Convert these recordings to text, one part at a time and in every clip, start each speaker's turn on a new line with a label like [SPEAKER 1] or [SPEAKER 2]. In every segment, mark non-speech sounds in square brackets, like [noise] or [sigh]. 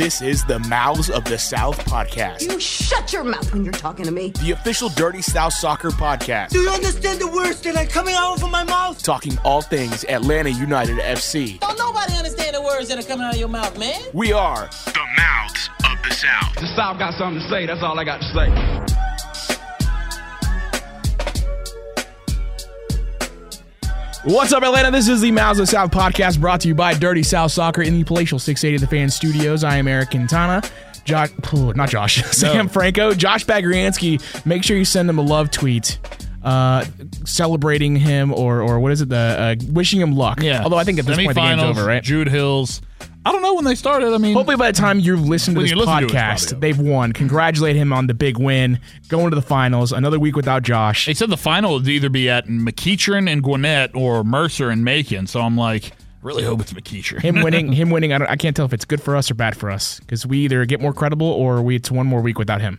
[SPEAKER 1] This is the Mouths of the South podcast,
[SPEAKER 2] You shut your mouth when you're talking to me.
[SPEAKER 1] the official Dirty South Soccer podcast,
[SPEAKER 3] Do you understand the words that are coming out of my mouth?
[SPEAKER 1] talking all things Atlanta United FC.
[SPEAKER 4] Don't nobody understand the words that are coming out of your mouth, man.
[SPEAKER 1] We are the Mouths of the South.
[SPEAKER 5] The South got something to say. That's all I got to say.
[SPEAKER 6] What's up, Atlanta? This is the Mouths of the South podcast brought to you by Dirty South Soccer in the palatial 680 of the Fan Studios. I am Eric Quintana. Josh, not Josh, [laughs] Sam Franco, Josh Bagriansky. Make sure you send him a love tweet uh, celebrating him or or what is it? The uh, wishing him luck.
[SPEAKER 7] Yeah.
[SPEAKER 6] Although I think at this point the game's over, right?
[SPEAKER 7] Jude Hills. I don't know when they started. I mean,
[SPEAKER 6] Hopefully, by the time you listen to this
[SPEAKER 7] listen to
[SPEAKER 6] podcast,
[SPEAKER 7] probably
[SPEAKER 6] they've won. Congratulate him on the big win, going to the finals. Another week without Josh.
[SPEAKER 7] they said the final would either be at McEachern and Gwinnett or Mercer and Macon. So I'm like, really hope it's McEachern.
[SPEAKER 6] him winning, [laughs] him winning. I, don't, I can't tell if it's good for us or bad for us because we either get more credible or we it's one more week without him.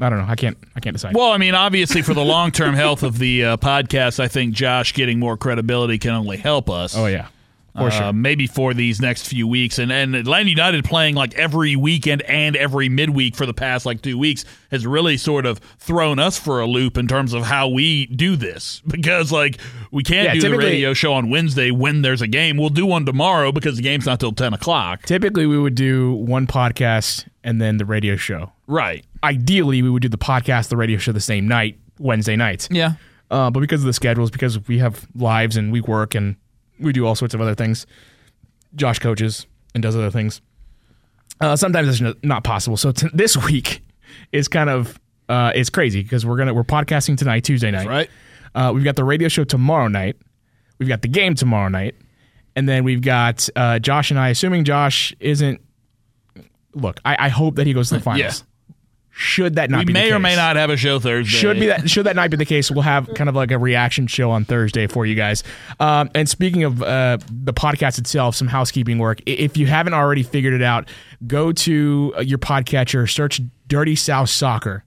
[SPEAKER 6] I don't know. I can't. I can't decide.
[SPEAKER 7] Well, I mean, obviously, for the long term health of the uh, podcast, I think Josh getting more credibility can only help us.
[SPEAKER 6] oh yeah, for
[SPEAKER 7] Uh,
[SPEAKER 6] sure.
[SPEAKER 7] maybe for these next few weeks. And and Atlanta United playing like every weekend and every midweek for the past like two weeks has really sort of thrown us for a loop in terms of how we do this. [laughs] Because like we can't
[SPEAKER 6] Yeah,
[SPEAKER 7] do the radio show on Wednesday when there's a game. We'll do one tomorrow because the game's not till ten o'clock.
[SPEAKER 6] Typically, we would do one podcast and then the radio show.
[SPEAKER 7] Right.
[SPEAKER 6] Ideally, we would do the podcast, the radio show the same night, Wednesday nights.
[SPEAKER 7] Yeah.
[SPEAKER 6] Uh, but because of the schedules, because we have lives and we work and we do all sorts of other things, Josh coaches and does other things. Uh, sometimes it's not possible. So t- this week is kind of uh, it's crazy because we're gonna we're podcasting tonight, Tuesday night.
[SPEAKER 7] Right.
[SPEAKER 6] Uh, we've got the radio show tomorrow night. We've got the game tomorrow night, and then we've got uh, Josh and I. Assuming Josh isn't. Look, I, I hope that he goes to the [laughs] finals.
[SPEAKER 7] Yeah.
[SPEAKER 6] Should that not
[SPEAKER 7] We
[SPEAKER 6] be the
[SPEAKER 7] may or may not have a show Thursday.
[SPEAKER 6] Should be that. [laughs] Should that not be the case, we'll have kind of like a reaction show on Thursday for you guys. Um, and speaking of uh, the podcast itself, some housekeeping work. If you haven't already figured it out, go to uh, your podcatcher, search "Dirty South Soccer"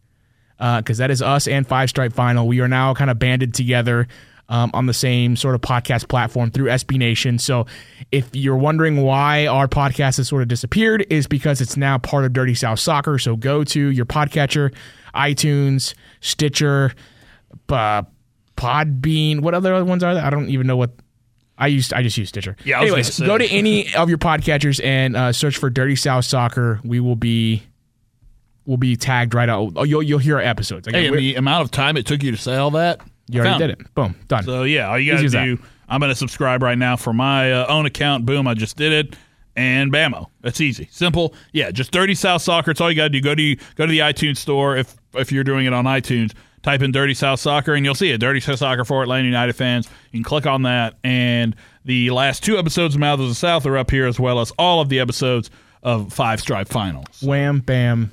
[SPEAKER 6] because that is us and Five Stripe Final. We are now kind of banded together um, on the same sort of podcast platform through SB Nation. So if you're wondering why our podcast has sort of disappeared, is because it's now part of Dirty South Soccer. So go to your podcatcher, iTunes, Stitcher, uh, Podbean. What other ones are there? I don't even know what. I used I just use Stitcher.
[SPEAKER 7] Yeah,
[SPEAKER 6] Anyways, go to any [laughs] of your podcatchers and uh, search for Dirty South Soccer. We will be will be tagged right out. Oh, you'll you'll hear our episodes. Again,
[SPEAKER 7] Hey, the amount of time it took you to say all that.
[SPEAKER 6] You
[SPEAKER 7] I
[SPEAKER 6] already did it. Boom, done.
[SPEAKER 7] So yeah, all you got
[SPEAKER 6] Easy
[SPEAKER 7] do. I'm going to subscribe right now for my uh, own account. Boom, I just did it, and bammo. That's easy, simple. Yeah, just Dirty South Soccer. It's all you got to do. Go to go to the iTunes store if if you're doing it on iTunes. Type in Dirty South Soccer and you'll see it. Dirty South Soccer for Atlanta United fans. You can click on that, and the last two episodes of Mouth of the South are up here as well as all of the episodes of Five Stripe Finals.
[SPEAKER 6] Wham, bam.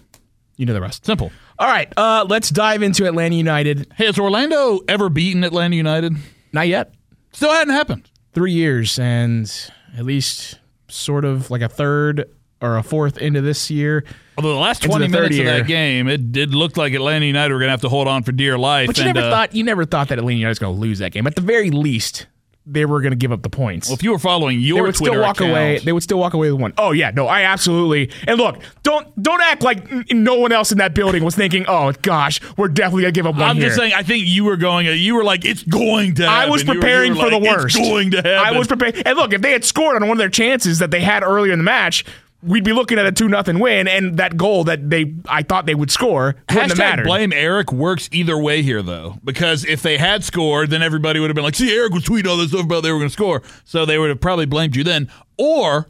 [SPEAKER 6] You know the rest.
[SPEAKER 7] Simple.
[SPEAKER 6] All right, uh, let's dive into Atlanta United.
[SPEAKER 7] Hey, has Orlando ever beaten Atlanta United?
[SPEAKER 6] Not yet.
[SPEAKER 7] Still hadn't happened.
[SPEAKER 6] Three years and at least sort of like a third or a fourth into this year.
[SPEAKER 7] Although the last 20
[SPEAKER 6] the
[SPEAKER 7] minutes of that game, it did look like Atlanta United were going to have to hold on for dear life.
[SPEAKER 6] But you
[SPEAKER 7] and,
[SPEAKER 6] never
[SPEAKER 7] uh,
[SPEAKER 6] thought you never thought that Atlanta United was going to lose that game. At the very least, they were going to give up the points.
[SPEAKER 7] Well, if you were following your
[SPEAKER 6] they would
[SPEAKER 7] Twitter
[SPEAKER 6] still walk
[SPEAKER 7] account,
[SPEAKER 6] away. They would still walk away with one. Oh yeah, no, I absolutely. And look, don't don't act like n- no one else in that building was thinking, oh gosh, we're definitely gonna give up one
[SPEAKER 7] I'm
[SPEAKER 6] here.
[SPEAKER 7] just saying. I think you were going. You were like, it's going to.
[SPEAKER 6] I
[SPEAKER 7] Happen.
[SPEAKER 6] was
[SPEAKER 7] You were- you
[SPEAKER 6] preparing
[SPEAKER 7] were
[SPEAKER 6] for the worst.
[SPEAKER 7] It's going to happen.
[SPEAKER 6] I was preparing. And look, if they had scored on one of their chances that they had earlier in the match, we'd be looking at a two nothing win, and that goal that they I thought they would score wouldn't have mattered.
[SPEAKER 7] blame Eric works either way here, though, because if they had scored, then everybody would have been like, "See, Eric was tweeting all this stuff about they were going to score," so they would have probably blamed you then. Or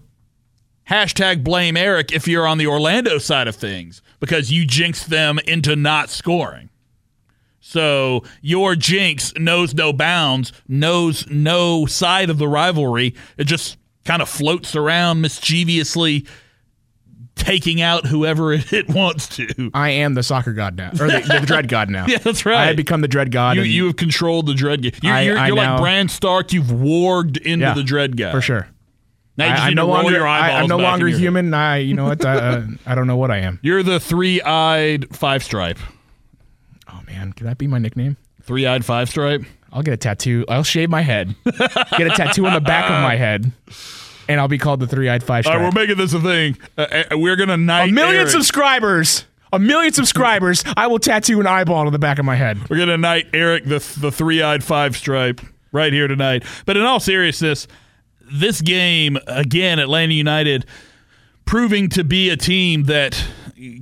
[SPEAKER 7] hashtag blame Eric if you're on the Orlando side of things because you jinxed them into not scoring. So your jinx knows no bounds, knows no side of the rivalry. It just kind of floats around mischievously, taking out whoever [laughs] it wants to.
[SPEAKER 6] I am the soccer god now, or the, the dread god now. [laughs]
[SPEAKER 7] Yeah, that's right.
[SPEAKER 6] I have become the dread god.
[SPEAKER 7] You, you have controlled the dread god. You're,
[SPEAKER 6] I-
[SPEAKER 7] you're,
[SPEAKER 6] I
[SPEAKER 7] you're
[SPEAKER 6] now-
[SPEAKER 7] like Bran Stark. You've warged into
[SPEAKER 6] yeah,
[SPEAKER 7] the dread god
[SPEAKER 6] for sure.
[SPEAKER 7] Now you just
[SPEAKER 6] I, am no longer.
[SPEAKER 7] your
[SPEAKER 6] I, I'm no longer
[SPEAKER 7] head.
[SPEAKER 6] human. I, you know what? I, uh, [laughs] I don't know what I am.
[SPEAKER 7] You're the three-eyed five stripe.
[SPEAKER 6] Oh man, can that be my nickname?
[SPEAKER 7] Three-eyed five stripe.
[SPEAKER 6] I'll get a tattoo. I'll shave my head. get a tattoo on the back of my head. And I'll be called the three eyed five
[SPEAKER 7] All
[SPEAKER 6] stripe.
[SPEAKER 7] we're making this a thing. Uh, uh, we're gonna knight
[SPEAKER 6] a million
[SPEAKER 7] Eric.
[SPEAKER 6] subscribers. A million subscribers. [laughs] I will tattoo an eyeball on the back of my head.
[SPEAKER 7] We're gonna knight Eric the the three eyed five stripe right here tonight. But in all seriousness, this game again, Atlanta United proving to be a team that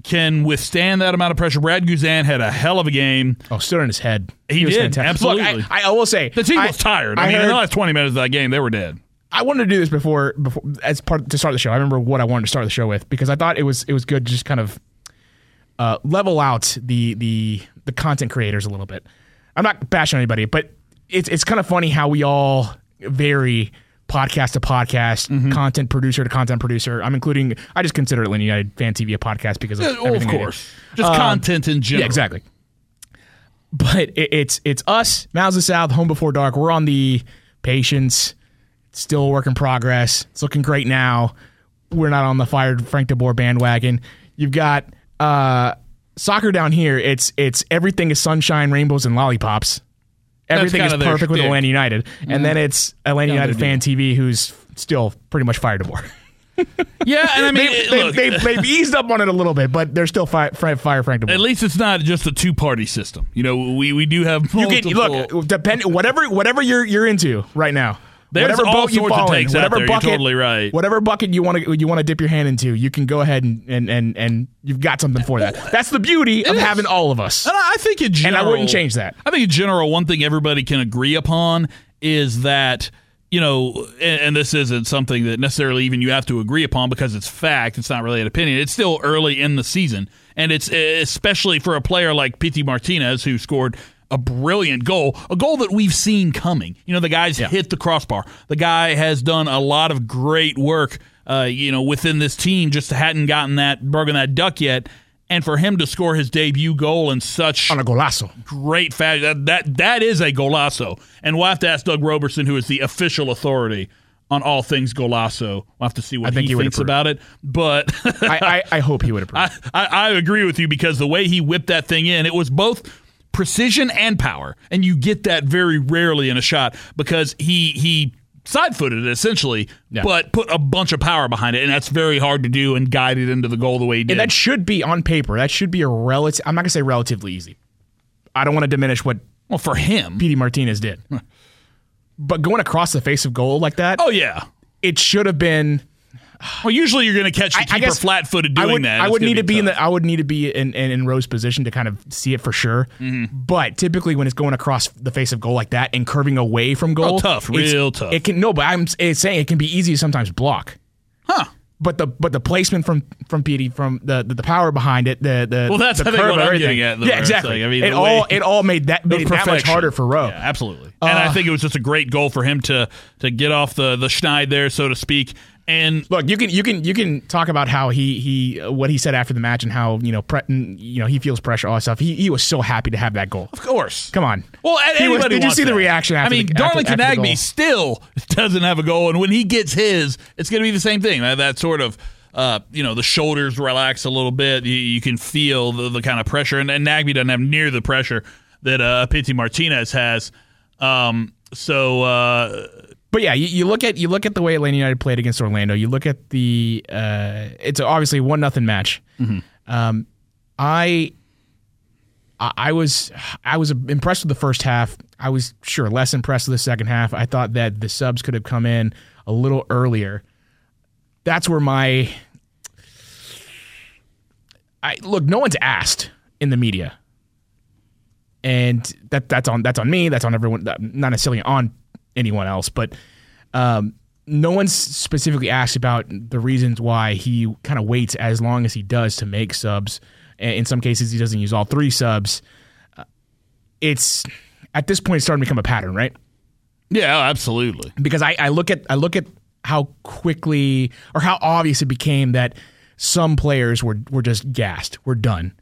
[SPEAKER 7] can withstand that amount of pressure. Brad Guzan had a hell of a game.
[SPEAKER 6] Oh, stood on his head.
[SPEAKER 7] He
[SPEAKER 6] was
[SPEAKER 7] did,
[SPEAKER 6] fantastic.
[SPEAKER 7] absolutely.
[SPEAKER 6] Look, I, I will say
[SPEAKER 7] The team
[SPEAKER 6] I-
[SPEAKER 7] was tired. I,
[SPEAKER 6] I
[SPEAKER 7] mean, in the last twenty minutes of that game, they were dead.
[SPEAKER 6] I wanted to do this before, before as part to start the show. I remember what I wanted to start the show with because I thought it was it was good to just kind of uh, level out the the the content creators a little bit. I'm not bashing anybody, but it's it's kind of funny how we all vary podcast to podcast,
[SPEAKER 7] Mm-hmm.
[SPEAKER 6] content producer to content producer. I'm including. I just consider Atlanta United Fan TV a podcast because of
[SPEAKER 7] of
[SPEAKER 6] everything do.
[SPEAKER 7] course, just content in general.
[SPEAKER 6] Yeah, exactly. But it, it's it's us, Mouths of the South, Home Before Dark. We're on the patience, still a work in progress. It's looking great now. We're not on the fired Frank DeBoer bandwagon. You've got uh, soccer down here. It's it's everything is sunshine, rainbows, and lollipops. Everything is perfect with. Atlanta United, and then it's Atlanta United fan TV, who's still pretty much fired DeBoer. [laughs]
[SPEAKER 7] Yeah, and I mean, [laughs]
[SPEAKER 6] They,
[SPEAKER 7] it-
[SPEAKER 6] they,
[SPEAKER 7] look,
[SPEAKER 6] they've, they've eased up on it a little bit, but they're still fi- fire, fire Frank DeBoer.
[SPEAKER 7] at least it's not just a two party system. You know, we we do have
[SPEAKER 6] You
[SPEAKER 7] multiple.
[SPEAKER 6] can look depend whatever whatever you're you're into right now.
[SPEAKER 7] There's
[SPEAKER 6] whatever
[SPEAKER 7] all
[SPEAKER 6] boat you
[SPEAKER 7] sorts of
[SPEAKER 6] fall in,
[SPEAKER 7] takes out
[SPEAKER 6] whatever
[SPEAKER 7] there. You're
[SPEAKER 6] bucket,
[SPEAKER 7] totally right.
[SPEAKER 6] Whatever bucket you want to you want to dip your hand into, you can go ahead and and and, and you've got something for that. That's the beauty of having all of us.
[SPEAKER 7] And I think in general, And
[SPEAKER 6] I wouldn't change that.
[SPEAKER 7] I think in general, one thing everybody can agree upon is that you know, and, and this isn't something that necessarily even you have to agree upon because it's fact. It's not really an opinion. It's still early in the season, and it's especially for a player like Pity Martinez who scored a brilliant goal, a goal that we've seen coming. You know, the guy's hit the crossbar. The guy has done a lot of great work. Uh, you know, within this team, just hadn't gotten that broken that duck yet. And for him to score his debut goal in such
[SPEAKER 6] On a golazo.
[SPEAKER 7] great fashion. That, that that is a golazo. And we'll have to ask Doug Roberson, who is the official authority on all things golazo. We'll have to see what
[SPEAKER 6] I think
[SPEAKER 7] he,
[SPEAKER 6] he
[SPEAKER 7] thinks about it. But
[SPEAKER 6] I, I, I hope he would approve. [laughs]
[SPEAKER 7] I, I agree with you because the way he whipped that thing in, it was both precision and power, and you get that very rarely in a shot because he he side footed it essentially,
[SPEAKER 6] Yeah.
[SPEAKER 7] but put a bunch of power behind it, and that's very hard to do and guide it into the goal the way he did.
[SPEAKER 6] and that should be on paper. That should be a relative. I'm not gonna say relatively easy. I don't want to diminish what
[SPEAKER 7] well, for him,
[SPEAKER 6] Pity Martinez did, but going across the face of goal like that,
[SPEAKER 7] oh yeah.
[SPEAKER 6] it should have been.
[SPEAKER 7] Well, usually you're going to catch the
[SPEAKER 6] I
[SPEAKER 7] keeper
[SPEAKER 6] guess
[SPEAKER 7] flat footed doing
[SPEAKER 6] I would,
[SPEAKER 7] that.
[SPEAKER 6] I would need to be in
[SPEAKER 7] tough.
[SPEAKER 6] the. I would need to be in, in, in Rowe's position to kind of see it for sure.
[SPEAKER 7] Mm-hmm.
[SPEAKER 6] But typically, when it's going across the face of goal like that and curving away from goal,
[SPEAKER 7] Oh, tough, real tough.
[SPEAKER 6] It can no, but I'm it's saying it can be easy to sometimes block.
[SPEAKER 7] Huh.
[SPEAKER 6] But the but the placement from from Pity from the, the the power behind it the the
[SPEAKER 7] Well, that's
[SPEAKER 6] the curve
[SPEAKER 7] what I'm
[SPEAKER 6] everything.
[SPEAKER 7] getting at,
[SPEAKER 6] yeah, exactly.
[SPEAKER 7] like, I mean,
[SPEAKER 6] it all it all made that made it that much harder for Rowe.
[SPEAKER 7] Yeah, absolutely. and I think it was just a great goal for him to to get off the the schneid there, so to speak. And
[SPEAKER 6] Look, you can you can you can talk about how he he uh, what he said after the match and how you know pre- you know he feels pressure all that stuff. He he was so happy to have that goal.
[SPEAKER 7] of course,
[SPEAKER 6] Come on.
[SPEAKER 7] Well, and
[SPEAKER 6] He was-
[SPEAKER 7] anybody
[SPEAKER 6] did you
[SPEAKER 7] wants
[SPEAKER 6] see the reaction after
[SPEAKER 7] I mean,
[SPEAKER 6] the- after-
[SPEAKER 7] Darlington
[SPEAKER 6] after the Nagbe
[SPEAKER 7] still [laughs] doesn't have a goal, and when he gets his, it's going to be the same thing. That, that sort of, uh, you know, the shoulders relax a little bit. You, you can feel the, the kind of pressure, and, and Nagbe doesn't have near the pressure that uh, Pity Martinez has. Um, so, uh,
[SPEAKER 6] But yeah, you, you look at you look at the way Atlanta United played against Orlando. You look at the uh, it's obviously one nothing match. Um, I I I was I was impressed with the first half. I was sure less impressed with the second half. I thought that the subs could have come in a little earlier. That's where my I look. No one's asked in the media, and that that's on that's on me. That's on everyone. Not necessarily on anyone else, but um, no one's specifically asked about the reasons why he kind of waits as long as he does to make subs. In some cases, he doesn't use all three subs. Uh, It's at this point it's starting to become a pattern, right?
[SPEAKER 7] yeah, absolutely.
[SPEAKER 6] because I, I look at I look at how quickly or how obvious it became that some players were were just gassed, were done,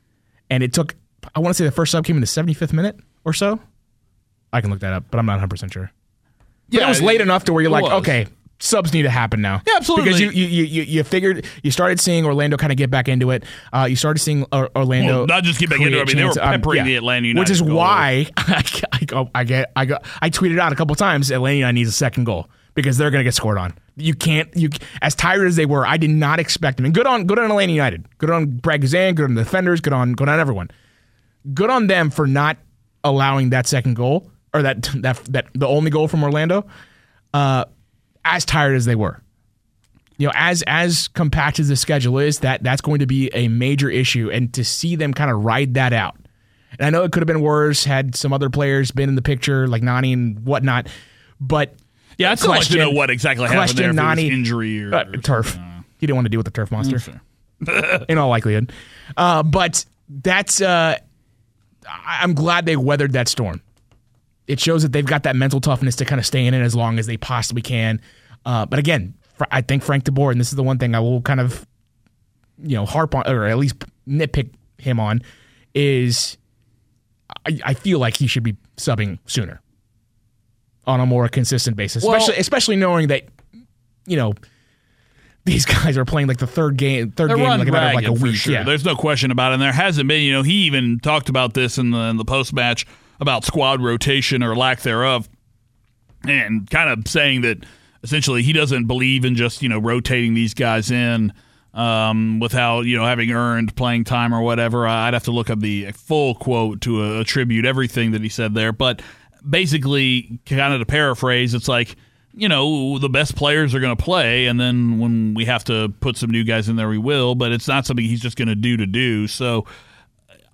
[SPEAKER 6] and it took I want to say the first sub came in the 75th minute or so. I can look that up, but I'm not 100 percent sure.
[SPEAKER 7] Yeah,
[SPEAKER 6] it was late enough to where you're like,
[SPEAKER 7] was.
[SPEAKER 6] okay, subs need to happen now.
[SPEAKER 7] Yeah, absolutely.
[SPEAKER 6] Because you you, you, you figured you started seeing Orlando kind of get back into it. Uh, you started seeing Orlando
[SPEAKER 7] Well, not just get back into it, I mean, they were.
[SPEAKER 6] Um,
[SPEAKER 7] peppering the Atlanta United
[SPEAKER 6] which is
[SPEAKER 7] goal.
[SPEAKER 6] why [laughs] I, I, go, I get I go I tweeted out a couple times Atlanta United needs a second goal because they're going to get scored on. You can't. You as tired as they were, I did not expect them. And good on good on Atlanta United. Good on Brad Guzan. Good on the defenders. Good on good on everyone. Good on them for not allowing that second goal or that that that the only goal from Orlando. Uh, as tired as they were, you know, as as compact as the schedule is, that that's going to be a major issue, and to see them kind of ride that out. And I know it could have been worse had some other players been in the picture, like Nani and whatnot. But
[SPEAKER 7] Yeah, I'd still like to know what exactly happened
[SPEAKER 6] question
[SPEAKER 7] there. If it was
[SPEAKER 6] Nani-
[SPEAKER 7] injury or
[SPEAKER 6] uh, turf. He didn't want to deal with the turf monster, [laughs] in all likelihood. Uh, but that's. Uh, I'm glad they weathered that storm. It shows that they've got that mental toughness to kind of stay in it as long as they possibly can. Uh, but again, I think Frank DeBoer, and this is the one thing I will kind of, you know, harp on or at least nitpick him on, is I, I feel like he should be subbing sooner on a more consistent basis,
[SPEAKER 7] Well-
[SPEAKER 6] especially especially knowing that you know these [laughs] guys are playing like the third game, third game, like a matter of like a week.
[SPEAKER 7] sure.
[SPEAKER 6] Yeah,
[SPEAKER 7] There's no question about it. And there hasn't been, you know, he even talked about this in the, in the post match about squad rotation or lack thereof, and kind of saying that essentially he doesn't believe in just, you know, rotating these guys in um, without, you know, having earned playing time or whatever. I'd have to look up the full quote to uh, attribute everything that he said there. But basically, kind of to paraphrase, it's like, you know, the best players are going to play, and then when we have to put some new guys in there, we will. But it's not something he's just going to do to do. So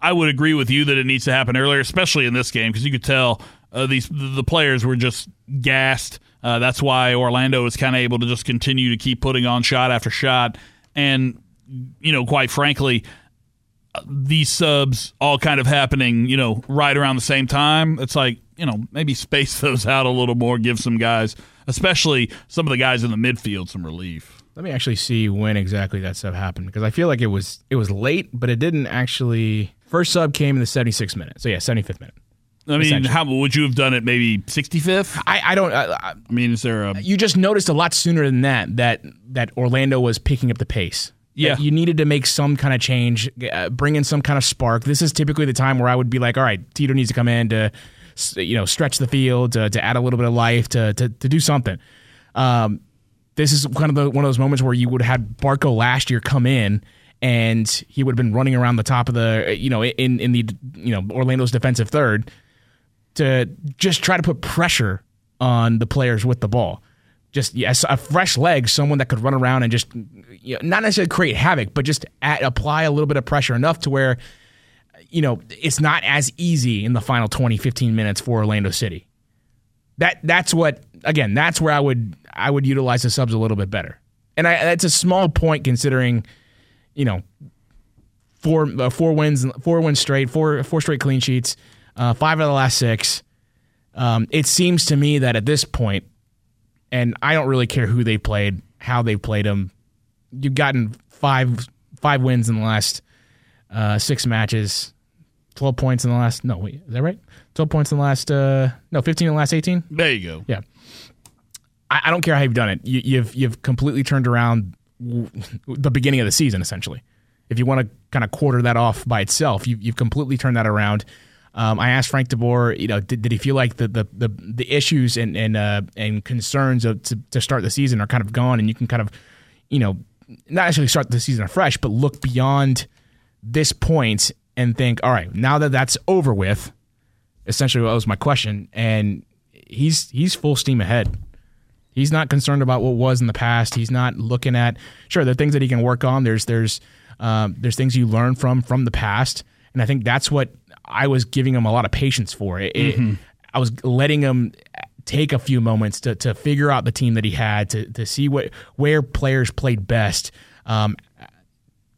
[SPEAKER 7] I would agree with you that it needs to happen earlier, especially in this game, because you could tell uh, these the players were just gassed. Uh, that's why Orlando was kind of able to just continue to keep putting on shot after shot, and you know, quite frankly, uh, these subs all kind of happening, you know, right around the same time. It's like you know, maybe space [laughs] those out a little more, give some guys, especially some of the guys in the midfield, some relief.
[SPEAKER 6] Let me actually see when exactly that stuff happened because I feel like it was it was late, but it didn't actually. First sub came in the 76th minute. So yeah, 75th minute.
[SPEAKER 7] I mean, how would you have done it? Maybe sixty fifth.
[SPEAKER 6] I, I don't. I, I,
[SPEAKER 7] I mean, is there a
[SPEAKER 6] you just noticed a lot sooner than that that that Orlando was picking up the pace.
[SPEAKER 7] Yeah.
[SPEAKER 6] That you needed to make some kind of change, uh, bring in some kind of spark. This is typically the time where I would be like, all right, Tito needs to come in to, you know, stretch the field, to, to add a little bit of life, to to, to do something. Um, this is kind of the, one of those moments where you would have had Barco last year come in and he would have been running around the top of the, you know, in in the, you know, Orlando's defensive third to just try to put pressure on the players with the ball. Just yes, a fresh leg, someone that could run around and just you know, not necessarily create havoc, but just add, apply a little bit of pressure enough to where you know it's not as easy in the final 20 15 minutes for Orlando City. That that's what again, that's where I would I would utilize the subs a little bit better. And I that's a small point considering you know four uh, four wins four wins straight, four four straight clean sheets, uh, five out of the last six. Um, it seems to me that at this point, and I don't really care who they played, how they played them. You've gotten five five wins in the last uh, six matches, twelve points in the last. No, wait, is that right? Twelve points in the last. Uh, no, fifteen in the last eighteen.
[SPEAKER 7] there you go.
[SPEAKER 6] Yeah. I, I don't care how you've done it. You, you've you've completely turned around the beginning of the season, essentially. If you want to kind of quarter that off by itself, you, you've completely turned that around. Um, I asked Frank DeBoer, you know, did, did he feel like the the, the, the issues and and uh, and concerns of, to, to start the season are kind of gone, and you can kind of, you know, not actually start the season afresh, but look beyond this point and think, all right, now that that's over with, essentially that was my question, and he's he's full steam ahead. He's not concerned about what was in the past. He's not looking at sure there are things that he can work on. There's there's um, there's things you learn from from the past, and I think that's what I was giving him a lot of patience for. It, it- I was letting him take a few moments to to figure out the team that he had to to see what where players played best. Um,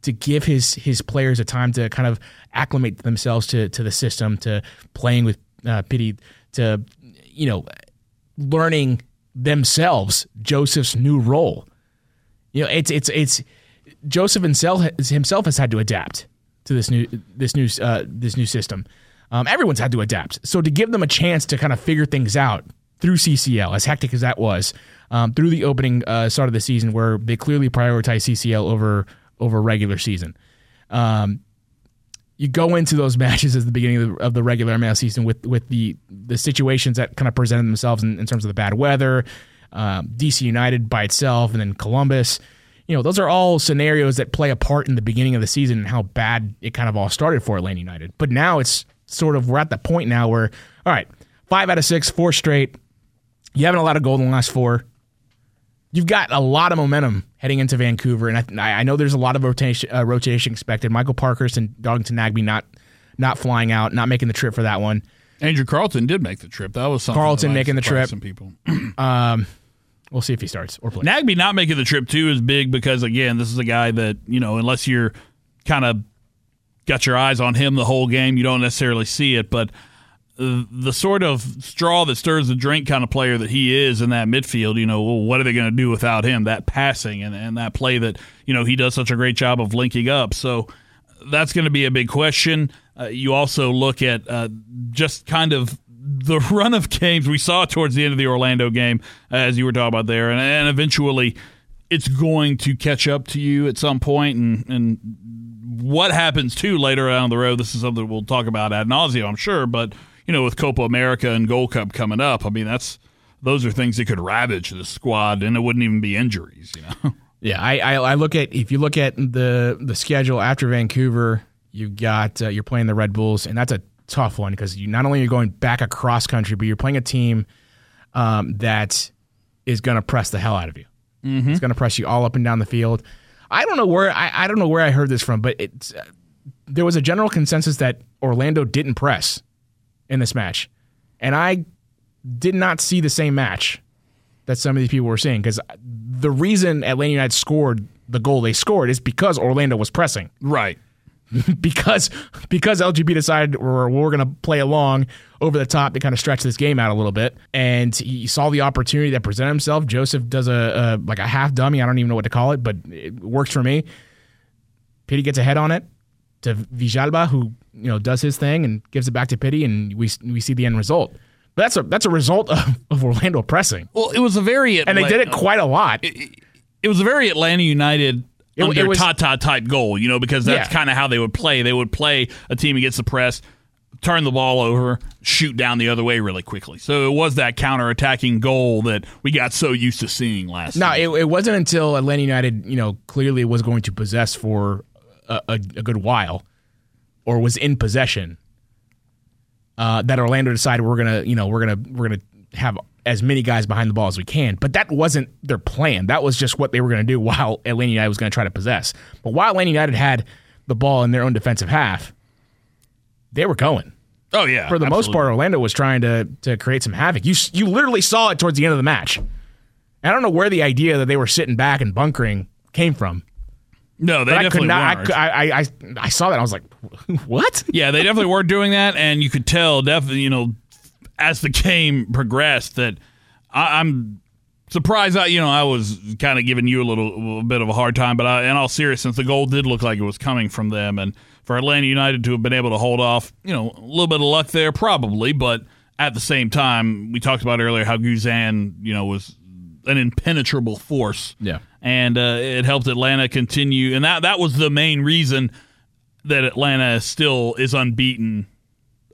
[SPEAKER 6] to give his his players a time to kind of acclimate themselves to to the system, to playing with uh, Pity, to you know learning themselves Joseph's new role. You know, it's it's it's Joseph himself himself has had to adapt to this new this new uh, this new system. Um, everyone's had to adapt. So to give them a chance to kind of figure things out through CCL, as hectic as that was, um, through the opening uh, start of the season, where they clearly prioritize CCL over over regular season. Um, you go into those [laughs] matches at the beginning of the, of the regular MLS season with with the the situations that kind of presented themselves in, in terms of the bad weather, um, DC United by itself, and then Columbus. You know, those are all scenarios that play a part in the beginning of the season and how bad it kind of all started for Atlanta United. But now it's sort of we're at the point now where, all right, five out of six, four straight. You haven't allowed a goal in the last four. You've got a lot of momentum heading into Vancouver, and I, I know there's a lot of rotation, uh, rotation expected. Michael Parkhurst and Darlington Nagbe not not flying out, not making the trip for that one.
[SPEAKER 7] Andrew Carleton did make the trip. That was something.
[SPEAKER 6] Carleton
[SPEAKER 7] that
[SPEAKER 6] making the trip.
[SPEAKER 7] Some people. [clears throat] [clears throat]
[SPEAKER 6] Um, we'll see if he starts or plays.
[SPEAKER 7] Nagbe not making the trip too is big because again, this is a guy that you know, unless you're kind of got your eyes on him the whole game, you don't necessarily see it. But the sort of straw that stirs the drink kind of player that he is in that midfield, you know, well, what are they going to do without him? That passing and, and that play that you know he does such a great job of linking up. So that's going to be a big question. Uh, you also look at uh, just kind of the [laughs] run of games we saw towards the end of the Orlando game, as you were talking about there, and, and eventually it's going to catch up to you at some point, and, and what happens too later down the road. This is something we'll talk about ad nauseum, I'm sure, but you know, with Copa America and Gold Cup coming up, I mean, that's those are things that could ravage the squad, and it wouldn't even be injuries, you know. [laughs]
[SPEAKER 6] Yeah, I, I, I look at if you look at the the schedule after Vancouver, you got uh, you're playing the Red Bulls, and that's a tough one because you not only are you going back across country, but you're playing a team um, that is going to press the hell out of you. Mm-hmm. It's going to press you all up and down the field. I don't know where I, I don't know where I heard this from, but it's uh, there was a general consensus that Orlando didn't press in this match, and I did not see the same match that some of these people were seeing because the reason Atlanta United scored the goal they scored is because Orlando was pressing.
[SPEAKER 7] Right. [laughs]
[SPEAKER 6] because because LGP decided we're, we're going to play along over the top to kind of stretch this game out a little bit, and he saw the opportunity that presented himself. Joseph does a, a like a half dummy. I don't even know what to call it, but it works for me. Pity gets a head on it to Villalba, who you know does his thing and gives it back to Pity, and we we see the end result. But that's a that's a result of, of Orlando pressing,
[SPEAKER 7] Well, it was a very
[SPEAKER 6] and they did it quite a lot.
[SPEAKER 7] it was a very Atlanta United
[SPEAKER 6] It-
[SPEAKER 7] under
[SPEAKER 6] it was-
[SPEAKER 7] Tata type goal, you know, because that's
[SPEAKER 6] Yeah.
[SPEAKER 7] kind of how they would play. They would play a team against the press, turn the ball over, shoot down the other way really quickly. So it was that counter attacking goal that we got so used to seeing last.
[SPEAKER 6] No, it, it wasn't until Atlanta United, you know, clearly was going to possess for a, a, a good while, or was in possession, uh, that Orlando decided we're gonna, you know, we're gonna we're gonna have as many guys behind the ball as we can. But that wasn't their plan. That was just what they were gonna do while [laughs] Atlanta United was gonna try to possess. But while Atlanta United had the ball in their own defensive half, they were going
[SPEAKER 7] oh yeah,
[SPEAKER 6] for the most part, Orlando was trying to to create some havoc. You you literally saw it towards the end of the match. I don't know where the idea that they were sitting back and bunkering came from.
[SPEAKER 7] No, they
[SPEAKER 6] But I
[SPEAKER 7] definitely
[SPEAKER 6] could not. I,
[SPEAKER 7] weren't.
[SPEAKER 6] I, I, I I saw that. I was like, [laughs] what?
[SPEAKER 7] yeah, they definitely were doing that, and you could tell definitely, you know, as the game progressed, that I, I'm surprised. I, you know, I was kind of giving you a little, a little bit of a hard time, but I, in all seriousness, the goal did look like it was coming from them, and for Atlanta United to have been able to hold off, you know, a little bit of luck there, probably, but at the same time, we talked about earlier how Guzan, you know, was an impenetrable force
[SPEAKER 6] Yeah.
[SPEAKER 7] and uh, it helped Atlanta continue. And that that was the main reason that Atlanta still is unbeaten